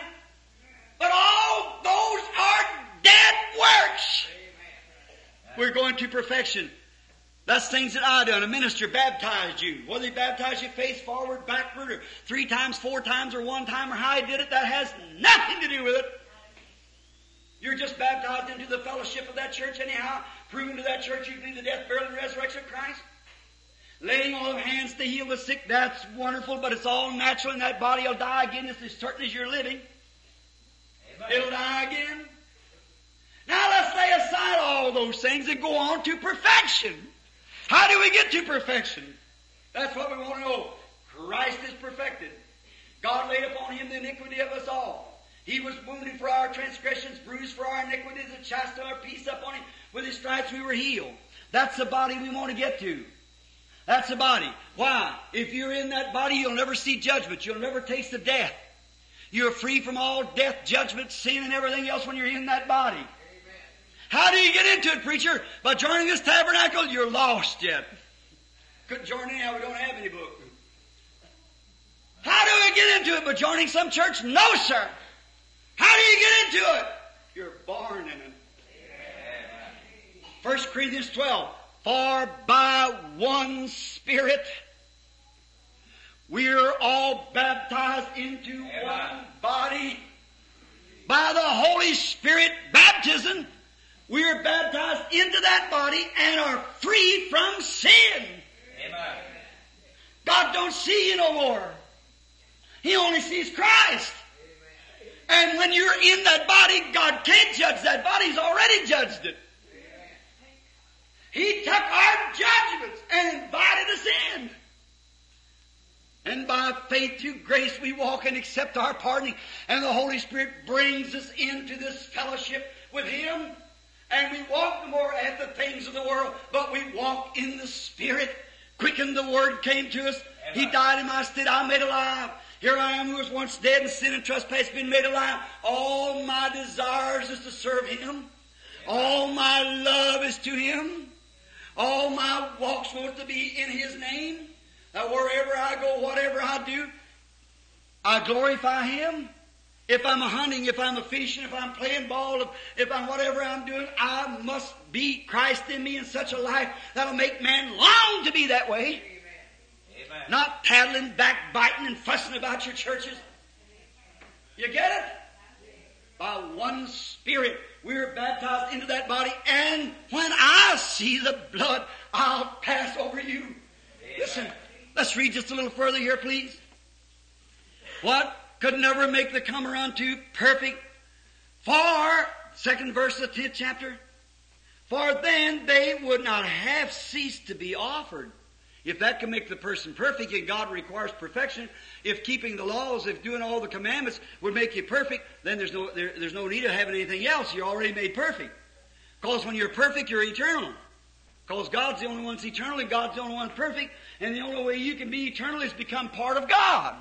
A: But all those are dead works. We're going to perfection. That's things that I done. A minister baptized you. Whether he baptized you face forward, backward, or three times, four times, or one time, or how he did it, that has nothing to do with it. You're just baptized into the fellowship of that church anyhow, proving to that church you believe the death, burial, and resurrection of Christ. Laying on of hands to heal the sick, that's wonderful, but it's all natural, and that body will die again as certain as you're living. It'll die again. Now let's lay aside all those things and go on to perfection. How do we get to perfection? That's what we want to know. Christ is perfected. God laid upon him the iniquity of us all. He was wounded for our transgressions, bruised for our iniquities, and chastised our peace upon him. With his stripes we were healed. That's the body we want to get to. That's the body. Why? If you're in that body, you'll never see judgment. You'll never taste of death. You're free from all death, judgment, sin, and everything else when you're in that body. How do you get into it, preacher? By joining this tabernacle? You're lost yet. Couldn't join anyhow, we don't have any book. How do we get into it? By joining some church? No, sir. How do you get into it? You're born in it. 1 Corinthians 12. For by one Spirit we're all baptized into
C: Amen.
A: one body. By the Holy Spirit baptism, we are baptized into that body and are free from sin.
C: Amen.
A: God don't see you no more. He only sees Christ. And when you're in that body, God can't judge that body. He's already judged it. He took our judgments and invited us in. And by faith through grace we walk and accept our pardoning. And the Holy Spirit brings us into this fellowship with Him. And we walk no more at the things of the world, but we walk in the Spirit. Quickened the Word came to us. He died in my stead. I'm made alive. Here I am who was once dead in sin and trespass, been made alive. All my desires is to serve Him. All my love is to Him. All my walks want to be in His name. That wherever I go, whatever I do, I glorify Him. If I'm a hunting, if I'm a fishing, if I'm playing ball, if, if I'm whatever I'm doing, I must be Christ in me in such a life that'll make man long to be that way.
C: Amen.
A: Not tattling, backbiting, and fussing about your churches. You get it? By one Spirit, we're baptized into that body, and when I see the blood, I'll pass over you. Listen, let's read just a little further here, please. What could never make the comer unto perfect? For, second verse of the tenth chapter, for then they would not have ceased to be offered. If that can make the person perfect, and God requires perfection, if keeping the laws, if doing all the commandments would make you perfect, then there's no, there, there's no need of having anything else. You're already made perfect. Because when you're perfect, you're eternal. Because God's the only one that's eternal, and God's the only one perfect, and the only way you can be eternal is become part of God.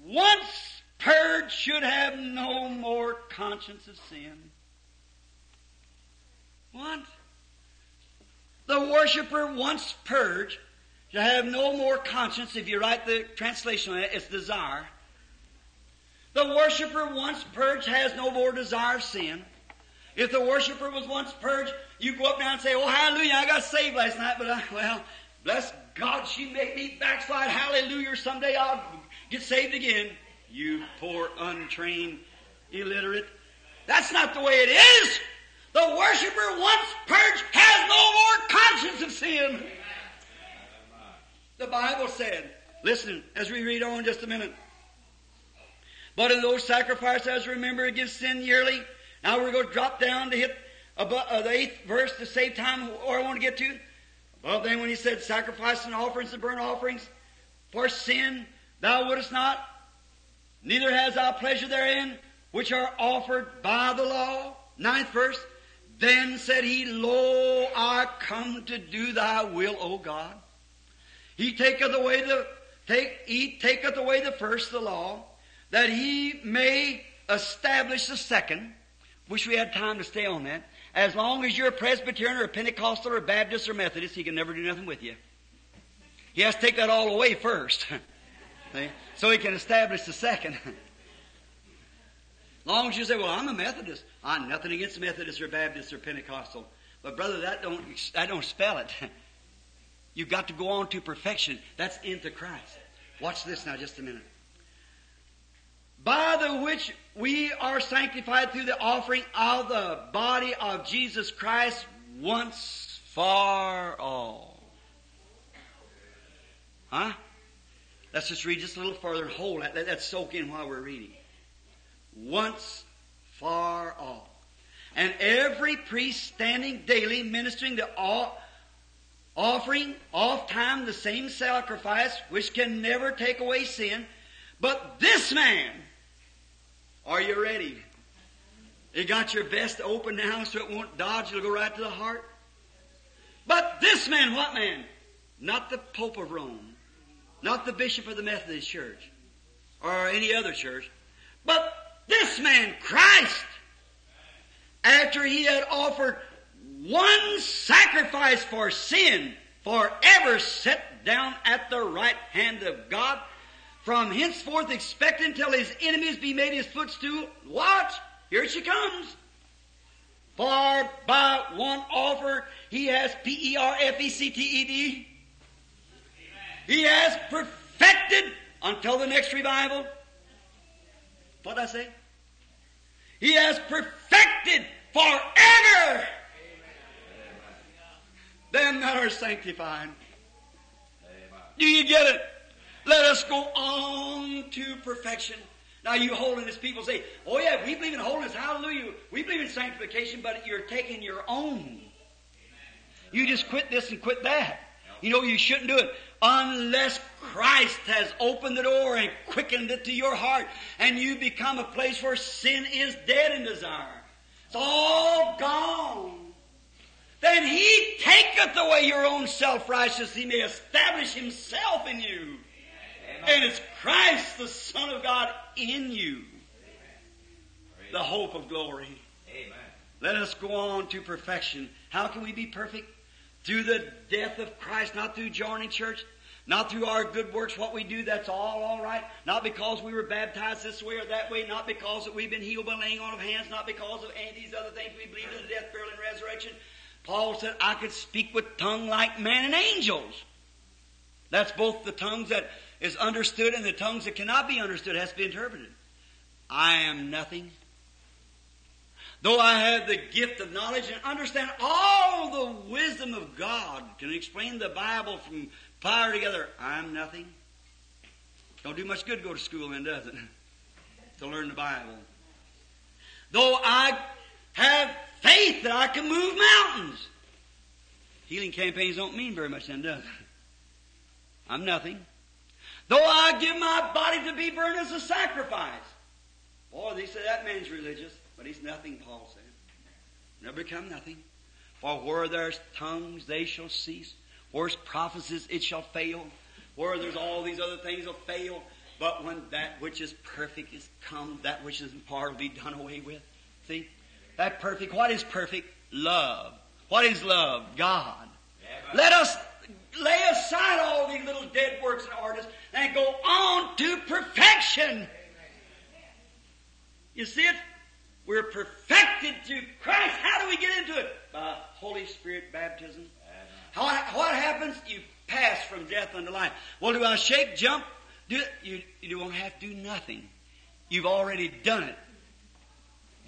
A: Once purged should have no more conscience of sin. What? The worshiper once purged should have no more conscience. If you write the translation on it, it's desire. The worshiper once purged has no more desire of sin. If the worshiper was once purged, you go up now and say, Oh, hallelujah, I got saved last night, but I, well, bless God, she made me backslide. Hallelujah, someday I'll get saved again. You poor, untrained, illiterate. That's not the way it is. The worshiper once purged has no more conscience of sin. The Bible said, listen, as we read on just a minute. But in those sacrifices, remember against sin yearly. Now we're going to drop down to hit above, uh, the eighth verse to save time, or I want to get to. Well, then when he said sacrifice and offerings and burnt offerings for sin, thou wouldest not, neither has thou pleasure therein, which are offered by the law. Ninth verse. Then said he, Lo, I come to do thy will, O God. He taketh away the take he taketh away the first, the law, that he may establish the second. Wish we had time to stay on that. As long as you're a Presbyterian or a Pentecostal or a Baptist or Methodist, he can never do nothing with you. He has to take that all away first. So he can establish the second. long as you say, well, I'm a Methodist. I'm nothing against Methodist or Baptist or Pentecostal. But brother, that don't, that don't spell it. You've got to go on to perfection. That's into Christ. Watch this now just a minute. By the which we are sanctified through the offering of the body of Jesus Christ once for all. Huh? Let's just read just a little further and hold that. Let that soak in while we're reading. Once for all. And every priest standing daily ministering the all, offering oft time the same sacrifice which can never take away sin. But this man, are you ready? You got your vest open now so it won't dodge, it'll go right to the heart. But this man, what man? Not the Pope of Rome, not the Bishop of the Methodist Church, or any other church, but this man, Christ, after he had offered one sacrifice for sin, forever set down at the right hand of God, from henceforth expecting till his enemies be made his footstool. Watch, here she comes. For by one offer he has P E R F E C T E D. He has perfected until the next revival. What I say? He has perfected forever them that are sanctified. Do you get it? Let us go on to perfection. Now you holiness people say, oh yeah, we believe in holiness, hallelujah. We believe in sanctification, but you're taking your own. You just quit this and quit that. You know you shouldn't do it unless Christ has opened the door and quickened it to your heart and you become a place where sin is dead in desire. It's all gone. Then he taketh away your own self-righteousness. He may establish himself in you. And it's Christ, the Son of God, in you. The hope of glory.
C: Amen.
A: Let us go on to perfection. How can we be perfect? Through the death of Christ, not through joining church, not through our good works, what we do, that's all alright. Not because we were baptized this way or that way, not because that we've been healed by laying on of hands, not because of any of these other things. We believe in the death, burial, and resurrection. Paul said, I could speak with tongue like man and angels. That's both the tongues that is understood in the tongues that cannot be understood has to be interpreted. I am nothing. Though I have the gift of knowledge and understand all the wisdom of God, can explain the Bible from fire together, I'm nothing. Don't do much good to go to school then, does it? to learn the Bible. Though I have faith that I can move mountains. Healing campaigns don't mean very much then, does it? I'm nothing. Though I give my body to be burned as a sacrifice. Boy, they say that man's religious. But he's nothing, Paul said. Never become nothing. For where there's tongues, they shall cease. Where's prophecies, it shall fail. Where there's all these other things will fail. But when that which is perfect is come, that which is in part will be done away with. See? That perfect, what is perfect? Love. What is love? God. Let us lay aside all these little dead works and artists and go on to perfection. You see it? We're perfected through Christ. How do we get into it? By Holy Spirit baptism. How, what happens? You pass from death unto life. Well, do I shake, jump? Do? You, you won't have to do nothing. You've already done it.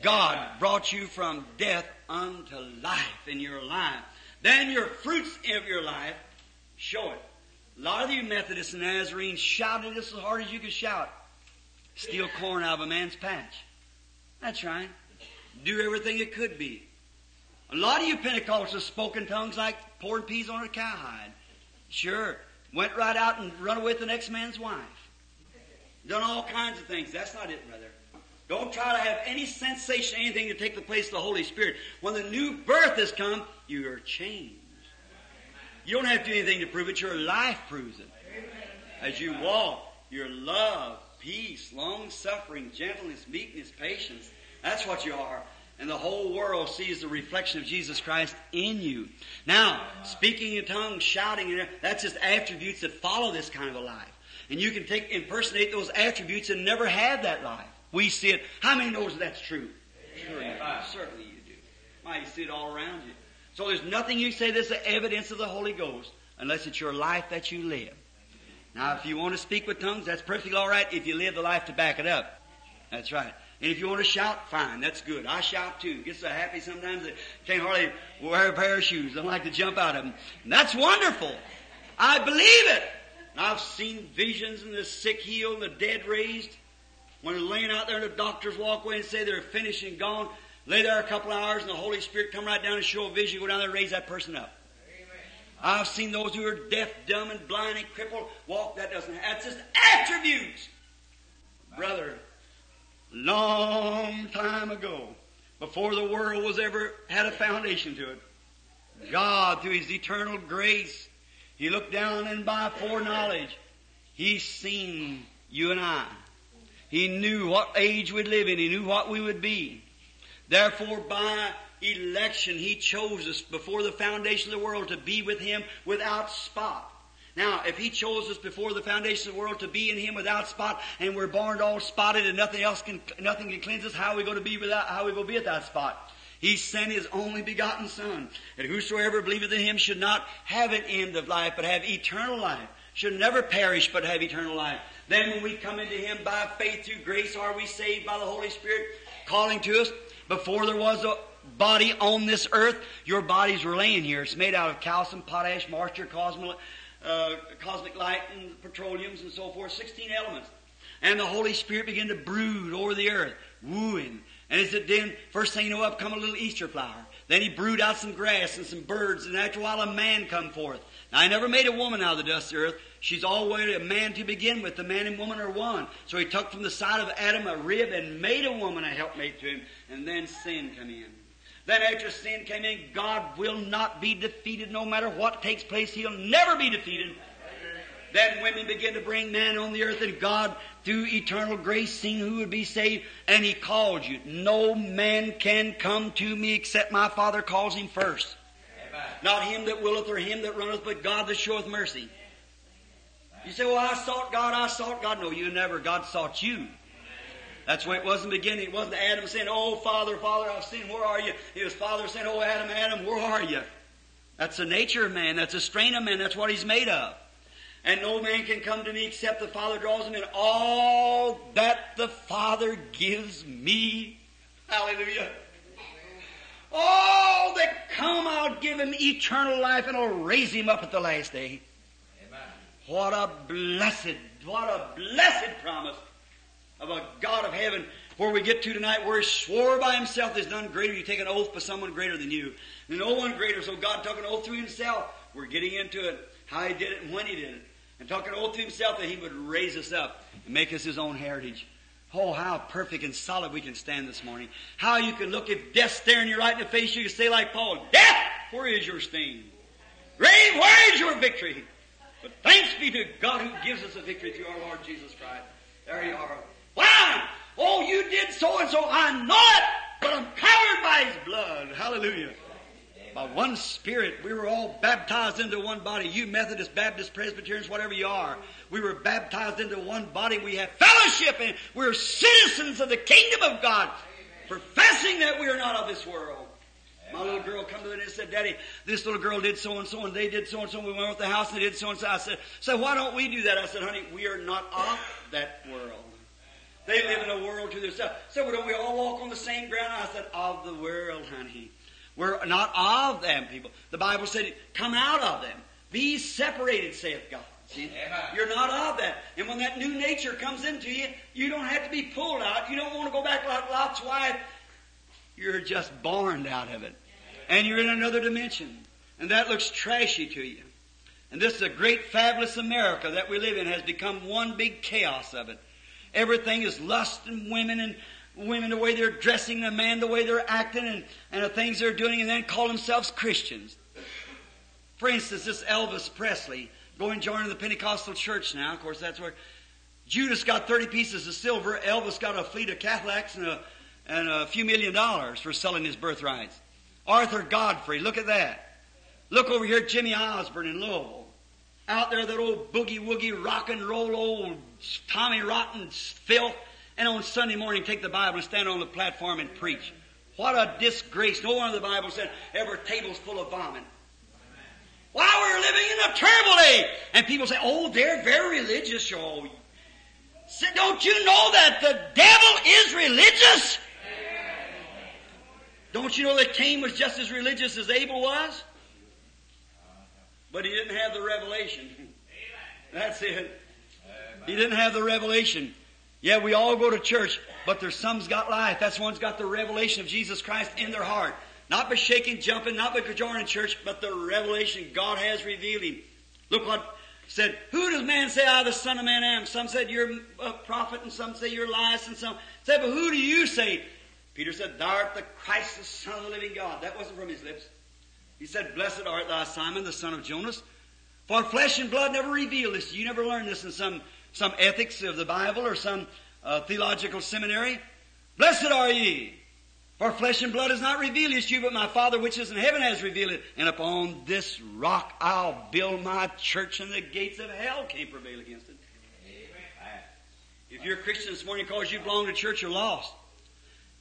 A: God brought you from death unto life in your life. Then your fruits of your life show it. A lot of you Methodists and Nazarenes shouted this as hard as you could shout. Steal corn out of a man's patch. That's right. Do everything it could be. A lot of you Pentecostals spoke in tongues like pouring peas on a cowhide. Sure. Went right out and run away with the next man's wife. Done all kinds of things. That's not it, brother. Don't try to have any sensation, anything to take the place of the Holy Spirit. When the new birth has come, you are changed. You don't have to do anything to prove it. Your life proves it. As you walk, your love, peace, long suffering, gentleness, meekness, patience. That's what you are. And the whole world sees the reflection of Jesus Christ in you. Now, speaking in tongues, shouting, that's just attributes that follow this kind of a life. And you can take, impersonate those attributes and never have that life. We see it. How many knows that that's true? Sure, certainly you do. Why, you see it all around you. So there's nothing you say that's the evidence of the Holy Ghost unless it's your life that you live. Now, if you want to speak with tongues, that's perfectly all right if you live the life to back it up. That's right. And if you want to shout, fine, that's good. I shout too. Get so happy sometimes that can't hardly wear a pair of shoes. Don't like to jump out of them. And that's wonderful. I believe it. I've seen visions and the sick healed and the dead raised. When they're laying out there and the doctors walk away and say they're finished and gone, lay there a couple of hours and the Holy Spirit come right down and show a vision, go down there and raise that person up. I've seen those who are deaf, dumb, and blind and crippled walk. That doesn't. That's just attributes, brother. Long time ago, before the world was ever had a foundation to it, God, through His eternal grace, He looked down and by foreknowledge, He seen you and I. He knew what age we'd live in. He knew what we would be. Therefore, by election, He chose us before the foundation of the world to be with Him without spot. Now, if He chose us before the foundation of the world to be in Him without spot, and we're born all spotted and nothing else can, nothing can cleanse us, how are we going to be without, how are we going to be without spot? He sent His only begotten Son, that whosoever believeth in Him should not have an end of life, but have eternal life. Should never perish, but have eternal life. Then when we come into Him by faith through grace, are we saved by the Holy Spirit calling to us? Before there was a body on this earth, your bodies were laying here. It's made out of calcium, potash, moisture, cosmic, uh, cosmic light, and petroleums and so forth, 16 elements. And the Holy Spirit began to brood over the earth, wooing. And as it did, first thing you know, up come a little Easter flower. Then he brewed out some grass and some birds, and after a while a man come forth. I never made a woman out of the dust of the earth. She's always a man to begin with. The man and woman are one. So he took from the side of Adam a rib and made a woman a helpmate to him. And then sin came in. Then after sin came in, God will not be defeated no matter what takes place. He'll never be defeated. Then women begin to bring man on the earth, and God, through eternal grace, seen who would be saved, and He called you. No man can come to me except my Father calls him first. Not him that willeth or him that runneth, but God that showeth mercy. You say, well, I sought God, I sought God. No, you never. God sought you. That's way it was in the beginning. It wasn't Adam saying, oh, Father, Father, I've sinned. Where are you? It was Father saying, oh, Adam, Adam, where are you? That's the nature of man. That's the strain of man. That's what he's made of. And no man can come to me except the Father draws him in. All that the Father gives me. Hallelujah. All that come, I'll give him eternal life and I'll raise him up at the last day.
C: Amen.
A: What a blessed, what a blessed promise of a God of heaven. Where we get to tonight, where He swore by Himself, there's none greater. You take an oath by someone greater than you. There's no one greater. So God took an oath through Himself. We're getting into it, how He did it and when He did it. And took an oath to Himself that He would raise us up and make us His own heritage. Oh, how perfect and solid we can stand this morning. How you can look if death staring you right in the face, you can say like Paul, Death, where is your sting? Grave, where is your victory? But thanks be to God who gives us a victory through our Lord Jesus Christ. There you are. Why? Oh, you did so and so. I know it, but I'm covered by His blood. Hallelujah. By one Spirit, we were all baptized into one body. You Methodist, Baptist, Presbyterians, whatever you are. We were baptized into one body. We have fellowship and we're citizens of the kingdom of God, professing that we are not of this world. My little girl come to me and said, Daddy, this little girl did so and so and they did so and so. We went with the house and they did so and so. I said, so why don't we do that? I said, honey, we are not of that world. They live in a world to themselves. So well, don't we all walk on the same ground? I said, of the world, honey. We're not of them people. The Bible said, come out of them. Be separated, saith God. See? You're not of that. And when that new nature comes into you, you don't have to be pulled out. You don't want to go back like Lot's wife. You're just born out of it. And you're in another dimension. And that looks trashy to you. And this is a great fabulous America that we live in has become one big chaos of it. Everything is lust and women and women the way they're dressing, the man the way they're acting, and, and the things they're doing, and then call themselves Christians. For instance, this Elvis Presley going joining the Pentecostal church now. Of course, that's where Judas got 30 pieces of silver. Elvis got a fleet of Cadillacs and a, and a few million dollars for selling his birthrights. Arthur Godfrey, look at that. Look over here, Jimmy Osborne in Louisville. Out there, that old boogie woogie rock and roll old Tommy Rotten filth. And on Sunday morning, take the Bible and stand on the platform and preach. What a disgrace. No one in the Bible said, every table's full of vomit. Why, we're living in a terrible. And people say, oh, they're very religious. Oh, say, don't you know that the devil is religious? Don't you know that Cain was just as religious as Abel was? But he didn't have the revelation. That's it. He didn't have the revelation. Yeah, we all go to church, but there's some's got life. That's one's got the revelation of Jesus Christ in their heart. Not by shaking, jumping, not by joining church, but the revelation God has revealed him. Look what said, Who does man say I, the Son of Man, am? Some said you're a prophet, and some say you're Elias, and some said, But who do you say? Peter said, Thou art the Christ, the Son of the living God. That wasn't from his lips. He said, Blessed art thou, Simon, the son of Jonas. For flesh and blood never revealed this. You never learned this in some, some ethics of the Bible or some uh, theological seminary. Blessed are ye. For flesh and blood has not revealed this to you, but my Father which is in heaven has revealed it. And upon this rock I'll build my church, and the gates of hell can't prevail against it. If you're a Christian this morning because you belong to church, you're lost.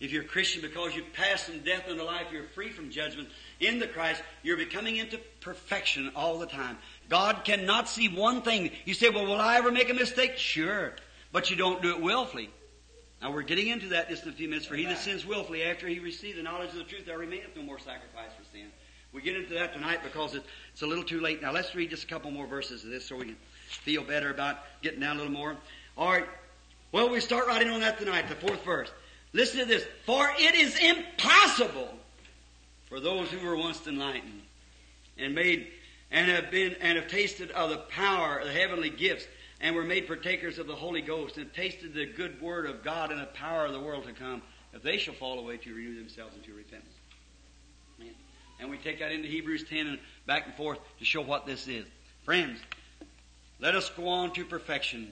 A: If you're a Christian because you've passed from death into life, you're free from judgment in the Christ, you're becoming into perfection all the time. God cannot see one thing. You say, well, will I ever make a mistake? Sure. But you don't do it willfully. Now we're getting into that just in a few minutes. For he that sins willfully after he received the knowledge of the truth, there remaineth no more sacrifice for sin. We get into that tonight because it's a little too late. Now let's read just a couple more verses of this so we can feel better about getting down a little more. All right. Well, we start writing on that tonight, the fourth verse. Listen to this. For it is impossible for those who were once enlightened and made and have been and have tasted of the power of the heavenly gifts and were made partakers of the Holy Ghost and tasted the good word of God and the power of the world to come, if they shall fall away to renew themselves into repentance. And we take that into Hebrews 10 and back and forth to show what this is. Friends, let us go on to perfection.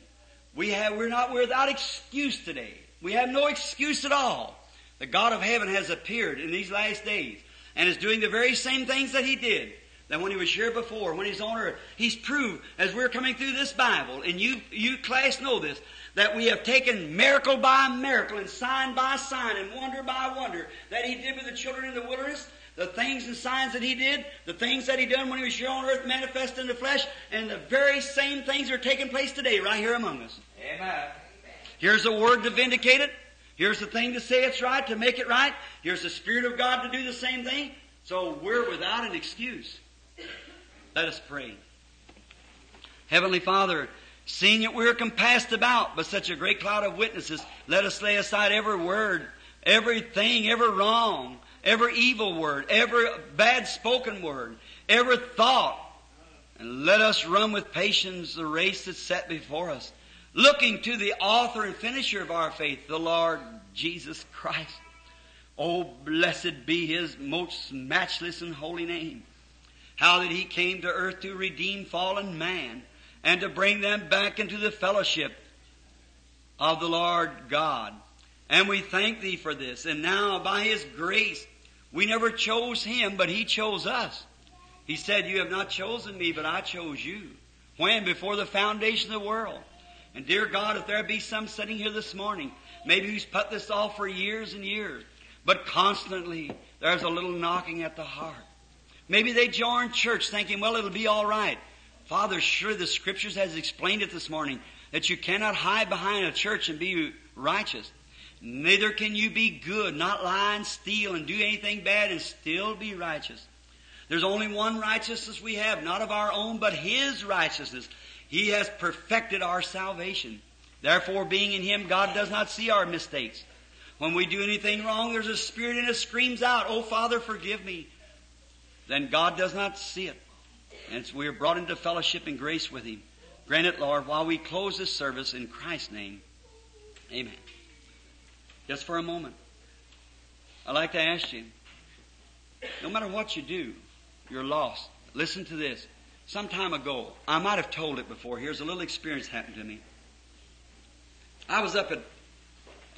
A: We have, we're not without excuse today. We have no excuse at all. The God of heaven has appeared in these last days and is doing the very same things that He did that when He was here before, when He's on earth. He's proved, as we're coming through this Bible, and you, you class know this, that we have taken miracle by miracle and sign by sign and wonder by wonder that He did with the children in the wilderness, the things and signs that He did, the things that He done when He was here on earth manifest in the flesh, and the very same things are taking place today right here among us.
C: Amen.
A: Here's a word to vindicate it. Here's the thing to say it's right, to make it right. Here's the Spirit of God to do the same thing. So we're without an excuse. Let us pray. Heavenly Father, seeing that we're compassed about by such a great cloud of witnesses, let us lay aside every word, everything, every wrong, every evil word, every bad spoken word, every thought, and let us run with patience the race that's set before us looking to the author and finisher of our faith, the Lord Jesus Christ. Oh, blessed be his most matchless and holy name. How that he came to earth to redeem fallen man and to bring them back into the fellowship of the Lord God. And we thank thee for this. And now by his grace, we never chose him, but he chose us. He said, you have not chosen me, but I chose you. When? Before the foundation of the world. And dear God, if there be some sitting here this morning, maybe who's put this off for years and years, but constantly there's a little knocking at the heart. Maybe they join church thinking, well, it'll be all right. Father, sure the scriptures has explained it this morning that you cannot hide behind a church and be righteous. Neither can you be good, not lie and steal and do anything bad and still be righteous. There's only one righteousness we have, not of our own, but His righteousness. He has perfected our salvation. Therefore, being in Him, God does not see our mistakes. When we do anything wrong, there's a spirit in us screams out, Oh Father, forgive me. Then God does not see it. And so we are brought into fellowship and grace with Him. Grant it, Lord, while we close this service in Christ's name. Amen. Just for a moment. I'd like to ask you, no matter what you do, you're lost. Listen to this. Some time ago, I might have told it before. Here's a little experience happened to me. I was up at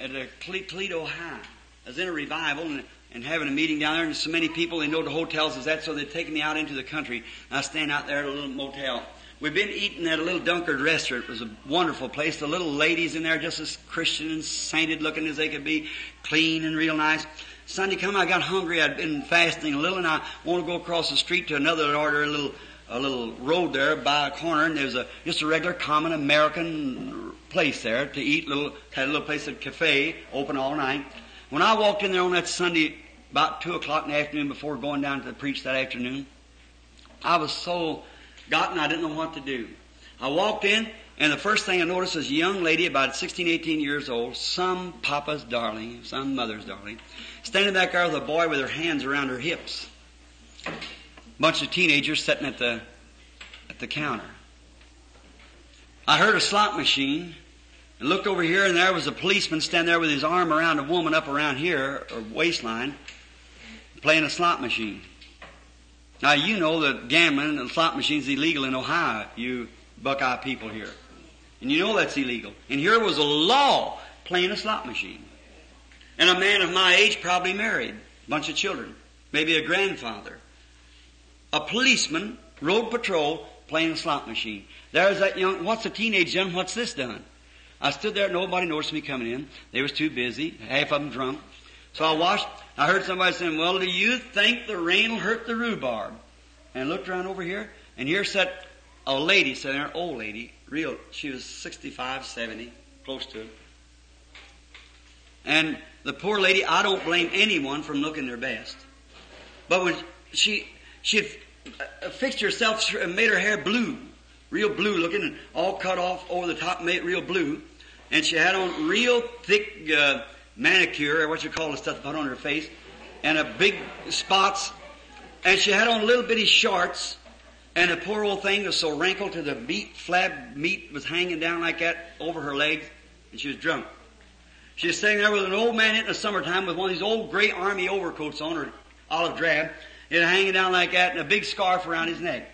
A: at a Toledo, Ohio. I was in a revival and, and having a meeting down there, and so many people they know the hotels is that, so they'd taken me out into the country. I stand out there at a little motel. We've been eating at a little Dunkard restaurant. It was a wonderful place. The little ladies in there just as Christian and sainted looking as they could be, clean and real nice. Sunday come, I got hungry. I'd been fasting a little, and I want to go across the street to another order a little a little road there by a corner, and there was a just a regular common American place there to eat. Little had a little place at cafe open all night. When I walked in there on that Sunday about two o'clock in the afternoon before going down to preach that afternoon, I was so gotten I didn't know what to do. I walked in, and the first thing I noticed was a young lady about 16, 18 years old, some papa's darling, some mother's darling, standing back there with a boy with her hands around her hips A bunch of teenagers sitting at the at the counter. I heard a slot machine and looked over here, and there was a policeman standing there with his arm around a woman up around here, or waistline, playing a slot machine. Now you know that gambling and slot machines illegal in Ohio, you Buckeye people here. And you know that's illegal. And here was a law playing a slot machine. And a man of my age probably married, a bunch of children, maybe a grandfather a policeman, road patrol, playing a slot machine. There's that young, what's a teenage young, what's this done? I stood there, nobody noticed me coming in. They was too busy, half of them drunk. So I watched, I heard somebody saying, well, do you think the rain will hurt the rhubarb? And I looked around over here, and here sat a lady sitting there, an old lady, real, she was 65, 70, close to it. And the poor lady, I don't blame anyone from looking their best. But when she, she uh, fixed herself and made her hair blue, real blue looking, and all cut off over the top, made real blue. And she had on real thick uh, manicure, or what you call the stuff put on her face, and a big spots. And she had on little bitty shorts, and the poor old thing was so wrinkled to the meat, flab meat was hanging down like that over her legs, and she was drunk. She was sitting there with an old man in the summertime with one of these old gray army overcoats on, or olive drab, and hanging down like that, and a big scarf around his neck.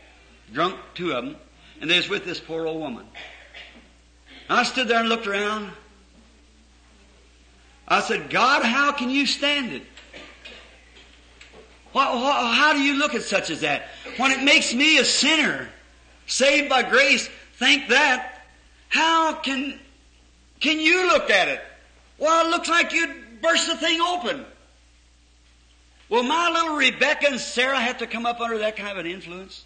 A: Drunk, two of them, and was with this poor old woman. I stood there and looked around. I said, God, how can you stand it? how do you look at such as that? When it makes me a sinner, saved by grace, think that. How can, can you look at it? Well, it looks like you'd burst the thing open. Will my little Rebecca and Sarah have to come up under that kind of an influence?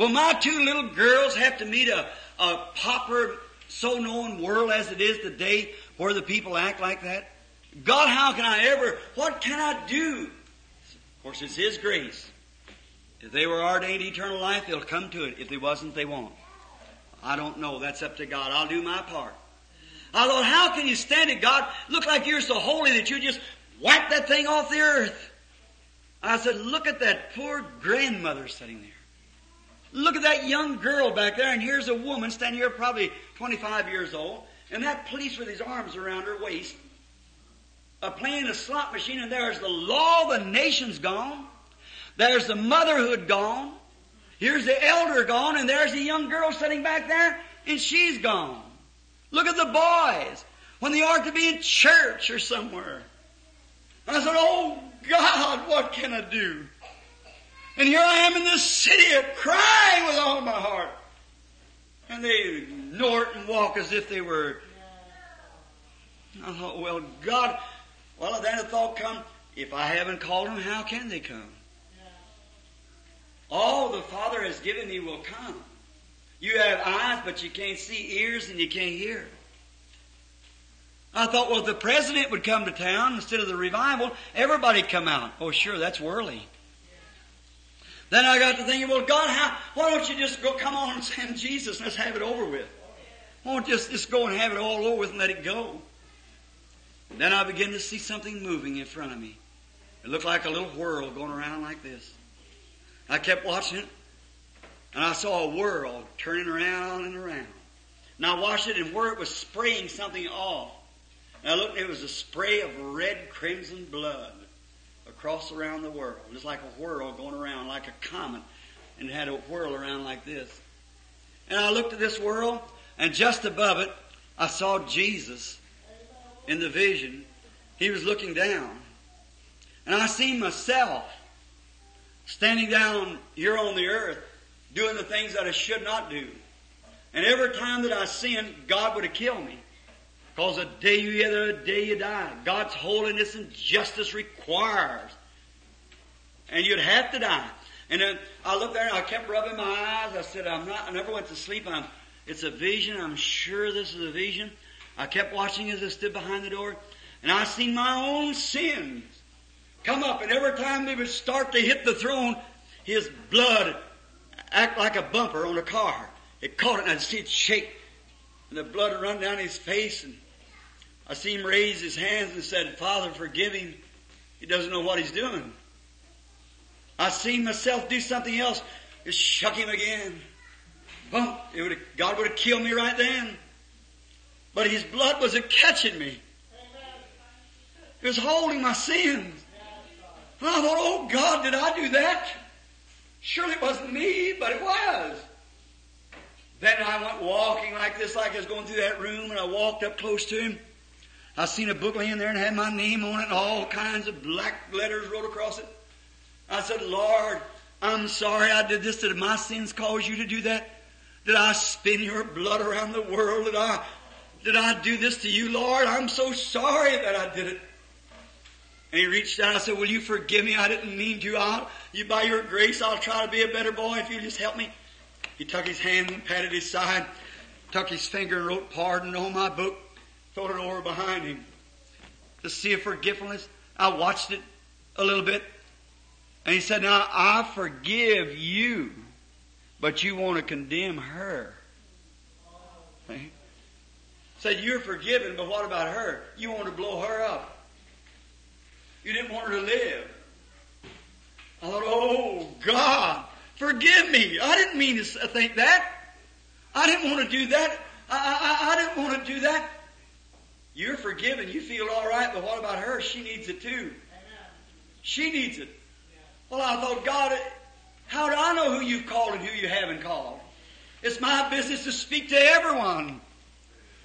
A: Will my two little girls have to meet a, a pauper, so known world as it is today where the people act like that? God, how can I ever, what can I do? Of course, it's His grace. If they were ordained eternal life, they'll come to it. If they wasn't, they won't. I don't know. That's up to God. I'll do my part. Ah, I thought, how can you stand it, God? Look like you're so holy that you just wipe that thing off the earth. I said, look at that poor grandmother sitting there. Look at that young girl back there, and here's a woman standing here, probably 25 years old, and that police with his arms around her waist, uh, playing a slot machine, and there's the law of the nations gone. There's the motherhood gone. Here's the elder gone, and there's the young girl sitting back there, and she's gone. Look at the boys when they ought to be in church or somewhere. And I said, Oh God, what can I do? And here I am in this city crying with all my heart. And they ignore it and walk as if they were. I thought, well, God, well, then a thought come, if I haven't called them, how can they come? All the Father has given me will come. You have eyes, but you can't see, ears, and you can't hear. I thought, well, if the president would come to town instead of the revival, everybody'd come out. Oh, sure, that's worldly. Then I got to thinking, well, God, how, why don't you just go, come on and send Jesus and let's have it over with? Why don't you just, just go and have it all over with and let it go? Then I began to see something moving in front of me. It looked like a little whirl going around like this. I kept watching it, and I saw a whirl turning around and around. And I watched it, and where it was spraying something off, and I looked, and it was a spray of red crimson blood across around the world. Just like a whirl going around, like a comet, and it had a whirl around like this. And I looked at this whirl, and just above it, I saw Jesus in the vision. He was looking down. And I see myself standing down here on the earth doing the things that I should not do. And every time that I sinned, God would have killed me. Because the day you either the day you die. God's holiness and justice requires. And you'd have to die. And then I looked there and I kept rubbing my eyes. I said, I'm not, I never went to sleep. I'm, it's a vision. I'm sure this is a vision. I kept watching as I stood behind the door. And I seen my own sins come up. And every time they would start to hit the throne, his blood act like a bumper on a car. It caught it and I'd see it shake. And the blood run down his face and I see him raise his hands and said, Father, forgive him. He doesn't know what he's doing. I seen myself do something else. It shook him again. Boom. It would God would have killed me right then. But his blood was catching me. It was holding my sins. And I thought, oh God, did I do that? Surely it wasn't me, but it was. Then I went walking like this, like I was going through that room, and I walked up close to him. I seen a book laying there and had my name on it and all kinds of black letters wrote across it. I said, Lord, I'm sorry I did this. Did my sins cause you to do that? Did I spin your blood around the world? Did I, did I do this to you, Lord? I'm so sorry that I did it. And he reached down. I said, "Will you forgive me? I didn't mean to. I'll, you by your grace, I'll try to be a better boy if you just help me." He took his hand and patted his side, took his finger and wrote pardon on my book, threw it over behind him to see if forgiveness. I watched it a little bit, and he said, "Now I forgive you, but you want to condemn her." See? Said you're forgiven, but what about her? You want to blow her up. You didn't want her to live. I thought, oh God, forgive me. I didn't mean to uh, think that. I didn't want to do that. I, I, I didn't want to do that. You're forgiven. You feel all right, but what about her? She needs it too. She needs it. Well, I thought, God, how do I know who you've called and who you haven't called? It's my business to speak to everyone.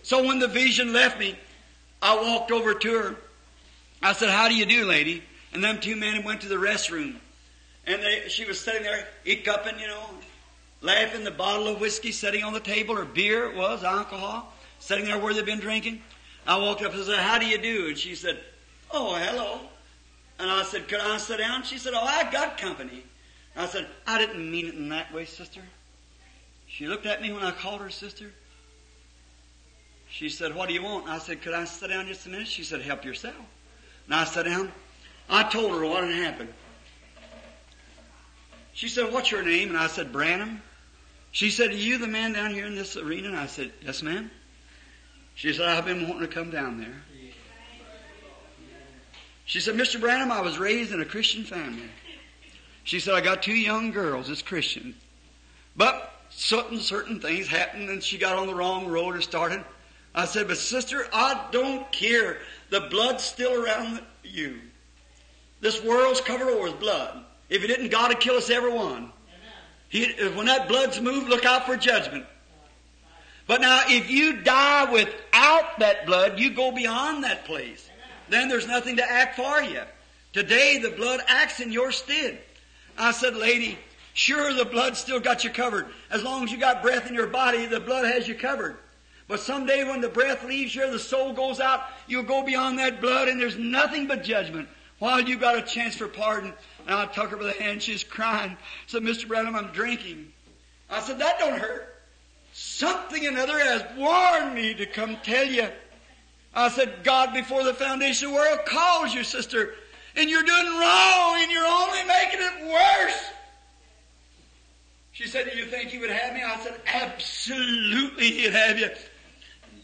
A: So when the vision left me, I walked over to her. I said, How do you do, lady? And them two men went to the restroom. And they, she was sitting there, hiccuping, you know, laughing, the bottle of whiskey sitting on the table, or beer it was, alcohol, sitting there where they'd been drinking. I walked up and said, How do you do? And she said, Oh, hello. And I said, Could I sit down? She said, Oh, I got company. I said, I didn't mean it in that way, sister. She looked at me when I called her sister. She said, What do you want? I said, Could I sit down just a minute? She said, Help yourself. And I sat down. I told her what had happened. She said, What's your name? And I said, Branham. She said, Are you the man down here in this arena? And I said, Yes, ma'am. She said, I've been wanting to come down there. She said, Mr. Branham, I was raised in a Christian family. She said, I got two young girls as Christian. But certain, certain things happened and she got on the wrong road and started. I said, but sister, I don't care. The blood's still around you. This world's covered over with blood. If it didn't, God would kill us every one. He, when that blood's moved, look out for judgment. But now, if you die without that blood, you go beyond that place. Then there's nothing to act for you. Today, the blood acts in your stead. I said, lady, sure the blood still got you covered. As long as you got breath in your body, the blood has you covered. But someday when the breath leaves you, the soul goes out, you'll go beyond that blood and there's nothing but judgment. While you got a chance for pardon. And I took her by the hand, she's crying. I said, Mr. Branham, I'm drinking. I said, that don't hurt. Something another has warned me to come tell you. I said, God before the foundation of the world calls you, sister, and you're doing wrong and you're only making it worse. She said, Do you think he would have me? I said, Absolutely he'd have you.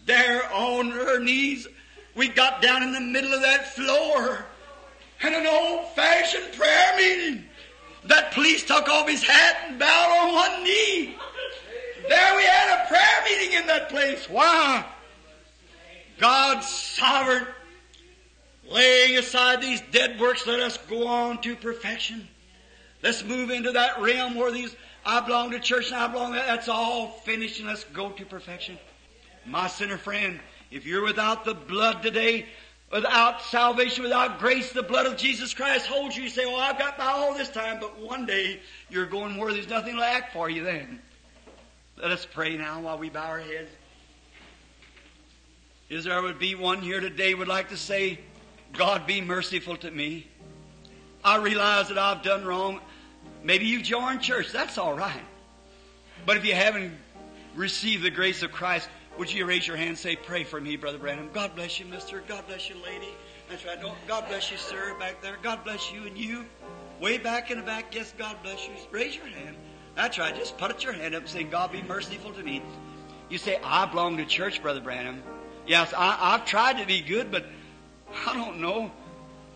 A: There on her knees, we got down in the middle of that floor and an old fashioned prayer meeting. That police took off his hat and bowed on one knee. There we had a prayer meeting in that place. Why? God's sovereign, laying aside these dead works, let us go on to perfection. Let's move into that realm where these, I belong to church and I belong to that. That's all finished and let's go to perfection. My sinner friend, if you're without the blood today, without salvation, without grace, the blood of Jesus Christ holds you. You say, Oh, I've got by all this time, but one day you're going where there's nothing act for you then. Let us pray now while we bow our heads. Is there would be one here today would like to say, God be merciful to me. I realize that I've done wrong. Maybe you've joined church. That's all right. But if you haven't received the grace of Christ, would you raise your hand and say, Pray for me, Brother Branham? God bless you, mister. God bless you, lady. That's right. No, God bless you, sir, back there. God bless you and you. Way back in the back, yes, God bless you. Raise your hand. That's right. Just put your hand up and say, God be merciful to me. You say, I belong to church, Brother Branham. Yes, I, I've tried to be good, but I don't know.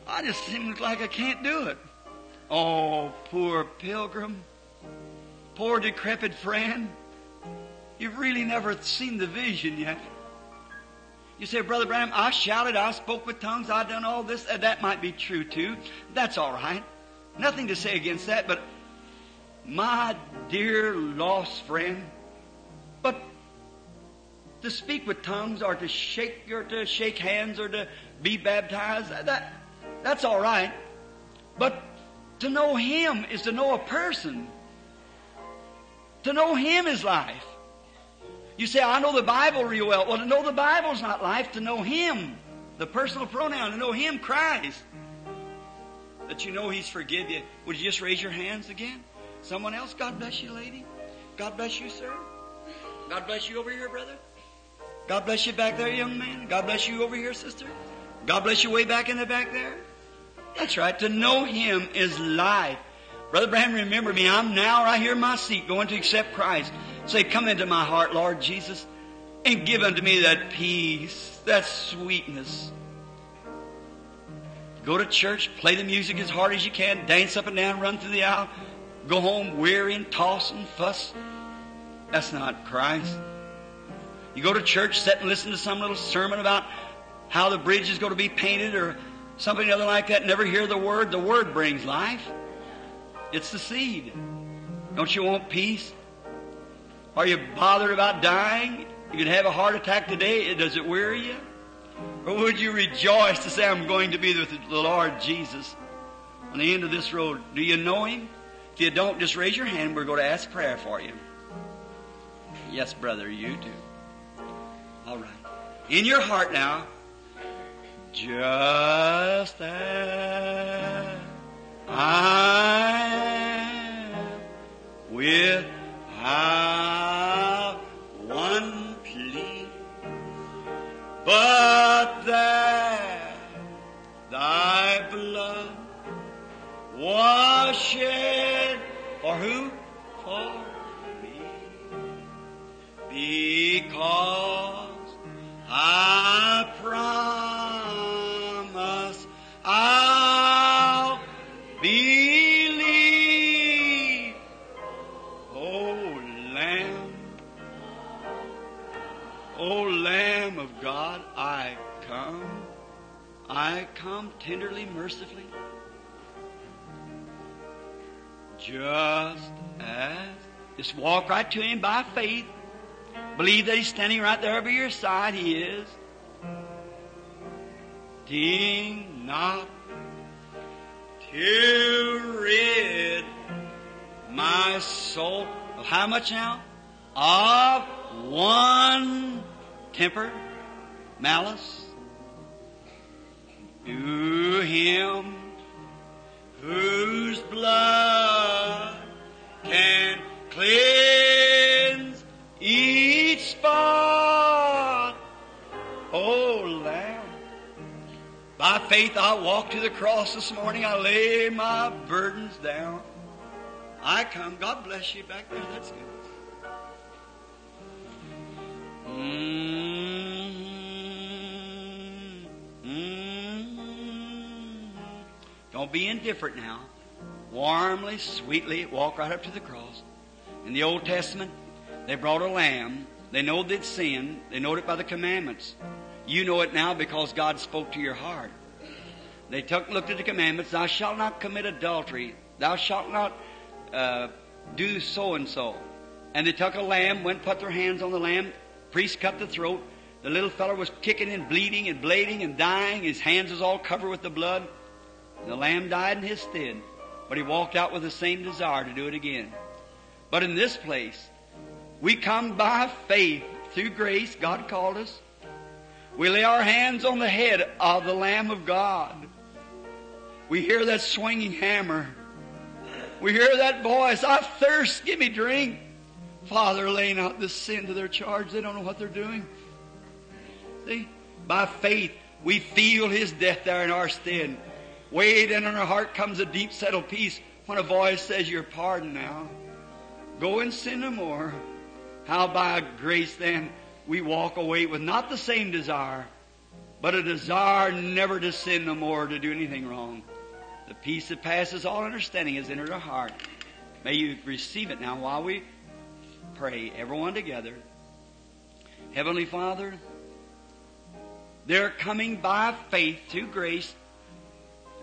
A: I just seem like I can't do it. Oh, poor pilgrim. Poor decrepit friend. You've really never seen the vision yet. You say, Brother Branham, I shouted, I spoke with tongues, I done all this. Uh, that might be true too. That's all right. Nothing to say against that, but my dear lost friend, but to speak with tongues or to shake or to shake hands or to be baptized, that that's all right. But to know him is to know a person. To know him is life. You say, I know the Bible real well. Well, to know the Bible is not life. To know him, the personal pronoun, to know him, Christ. that you know He's forgive you, would you just raise your hands again? Someone else? God bless you, lady. God bless you, sir. God bless you over here, brother. God bless you back there, young man. God bless you over here, sister. God bless you way back in the back there. That's right. To know Him is life. Brother Branham, remember me. I'm now right here in my seat going to accept Christ. Say, come into my heart, Lord Jesus, and give unto me that peace, that sweetness. Go to church, play the music as hard as you can, dance up and down, run through the aisle, go home weary and toss and fuss. That's not Christ. You go to church, sit and listen to some little sermon about how the bridge is going to be painted or something other like that. Never hear the word. The word brings life. It's the seed. Don't you want peace? Are you bothered about dying? You could have a heart attack today. Does it weary you? Or would you rejoice to say, I'm going to be with the Lord Jesus on the end of this road? Do you know Him? If you don't, just raise your hand. We're going to ask prayer for you. Yes, brother, you do. All right. In your heart now, just as I am without but that thy blood was shed for who? For me. Because I promise I come tenderly, mercifully. Just as. Just walk right to Him by faith. Believe that He's standing right there by your side. He is. Ding not to rid my soul of how much now? Of one temper, malice. To Him whose blood can cleanse each spot. Oh, Lamb. By faith, I walk to the cross this morning. I lay my burdens down. I come. God bless you back there. That's good. Mm-hmm. Don't be indifferent now. Warmly, sweetly, walk right up to the cross. In the Old Testament, they brought a lamb. They know they'd sinned. They know it by the commandments. You know it now because God spoke to your heart. They took, looked at the commandments. Thou shalt not commit adultery. Thou shalt not uh, do so and so. And they took a lamb, went put their hands on the lamb. Priest cut the throat. The little fellow was kicking and bleeding and blading and dying. His hands was all covered with the blood. And the lamb died in his stead. But he walked out with the same desire to do it again. But in this place, we come by faith through grace. God called us. We lay our hands on the head of the Lamb of God. We hear that swinging hammer. We hear that voice, I thirst, give me drink. Father, laying out this sin to their charge. They don't know what they're doing. See? By faith, we feel His death there in our stead. Way down in our heart comes a deep settled peace when a voice says, You're pardoned now. Go and sin no more. How by grace then we walk away with not the same desire, but a desire never to sin no more, to do anything wrong. The peace that passes all understanding has entered our heart. May you receive it now while we pray, everyone together. Heavenly Father, they're coming by faith to grace.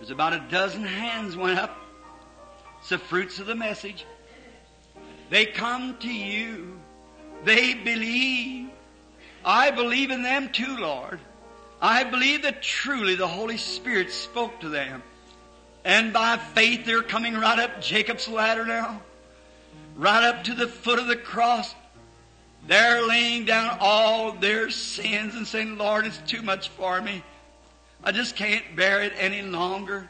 A: There's about a dozen hands went up. It's the fruits of the message. They come to you. They believe. I believe in them too, Lord. I believe that truly the Holy Spirit spoke to them. And by faith they're coming right up Jacob's ladder now. Right up to the foot of the cross. They're laying down all their sins and saying, Lord, it's too much for me. I just can't bear it any longer.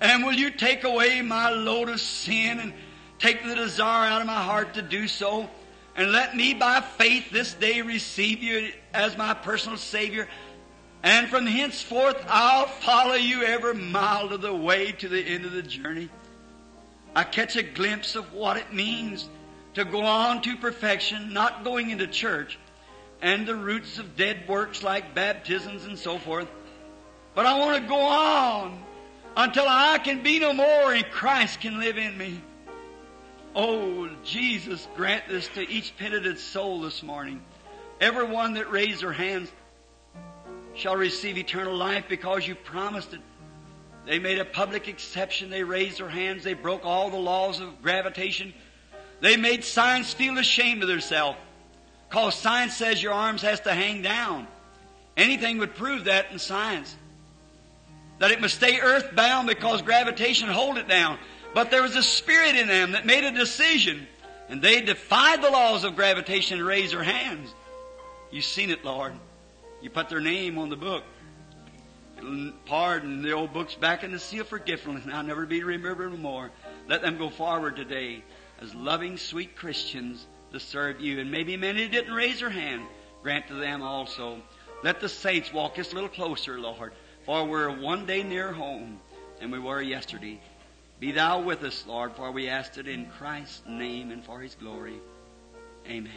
A: And will you take away my load of sin and take the desire out of my heart to do so? And let me by faith this day receive you as my personal Savior. And from henceforth I'll follow you every mile of the way to the end of the journey. I catch a glimpse of what it means to go on to perfection, not going into church and the roots of dead works like baptisms and so forth. But I want to go on until I can be no more and Christ can live in me. Oh, Jesus, grant this to each penitent soul this morning. Everyone that raised their hands shall receive eternal life because you promised it. They made a public exception. They raised their hands. They broke all the laws of gravitation. They made science feel ashamed of themselves. Because science says your arms has to hang down. Anything would prove that in science. That it must stay earthbound because gravitation hold it down. But there was a spirit in them that made a decision. And they defied the laws of gravitation and raised their hands. You've seen it, Lord. You put their name on the book. Pardon the old books back in the sea of forgetfulness. Now never be remembered no more. Let them go forward today as loving, sweet Christians to serve you. And maybe many didn't raise their hand. Grant to them also. Let the saints walk just a little closer, Lord. For we're one day near home than we were yesterday. Be thou with us, Lord, for we ask it in Christ's name and for his glory. Amen.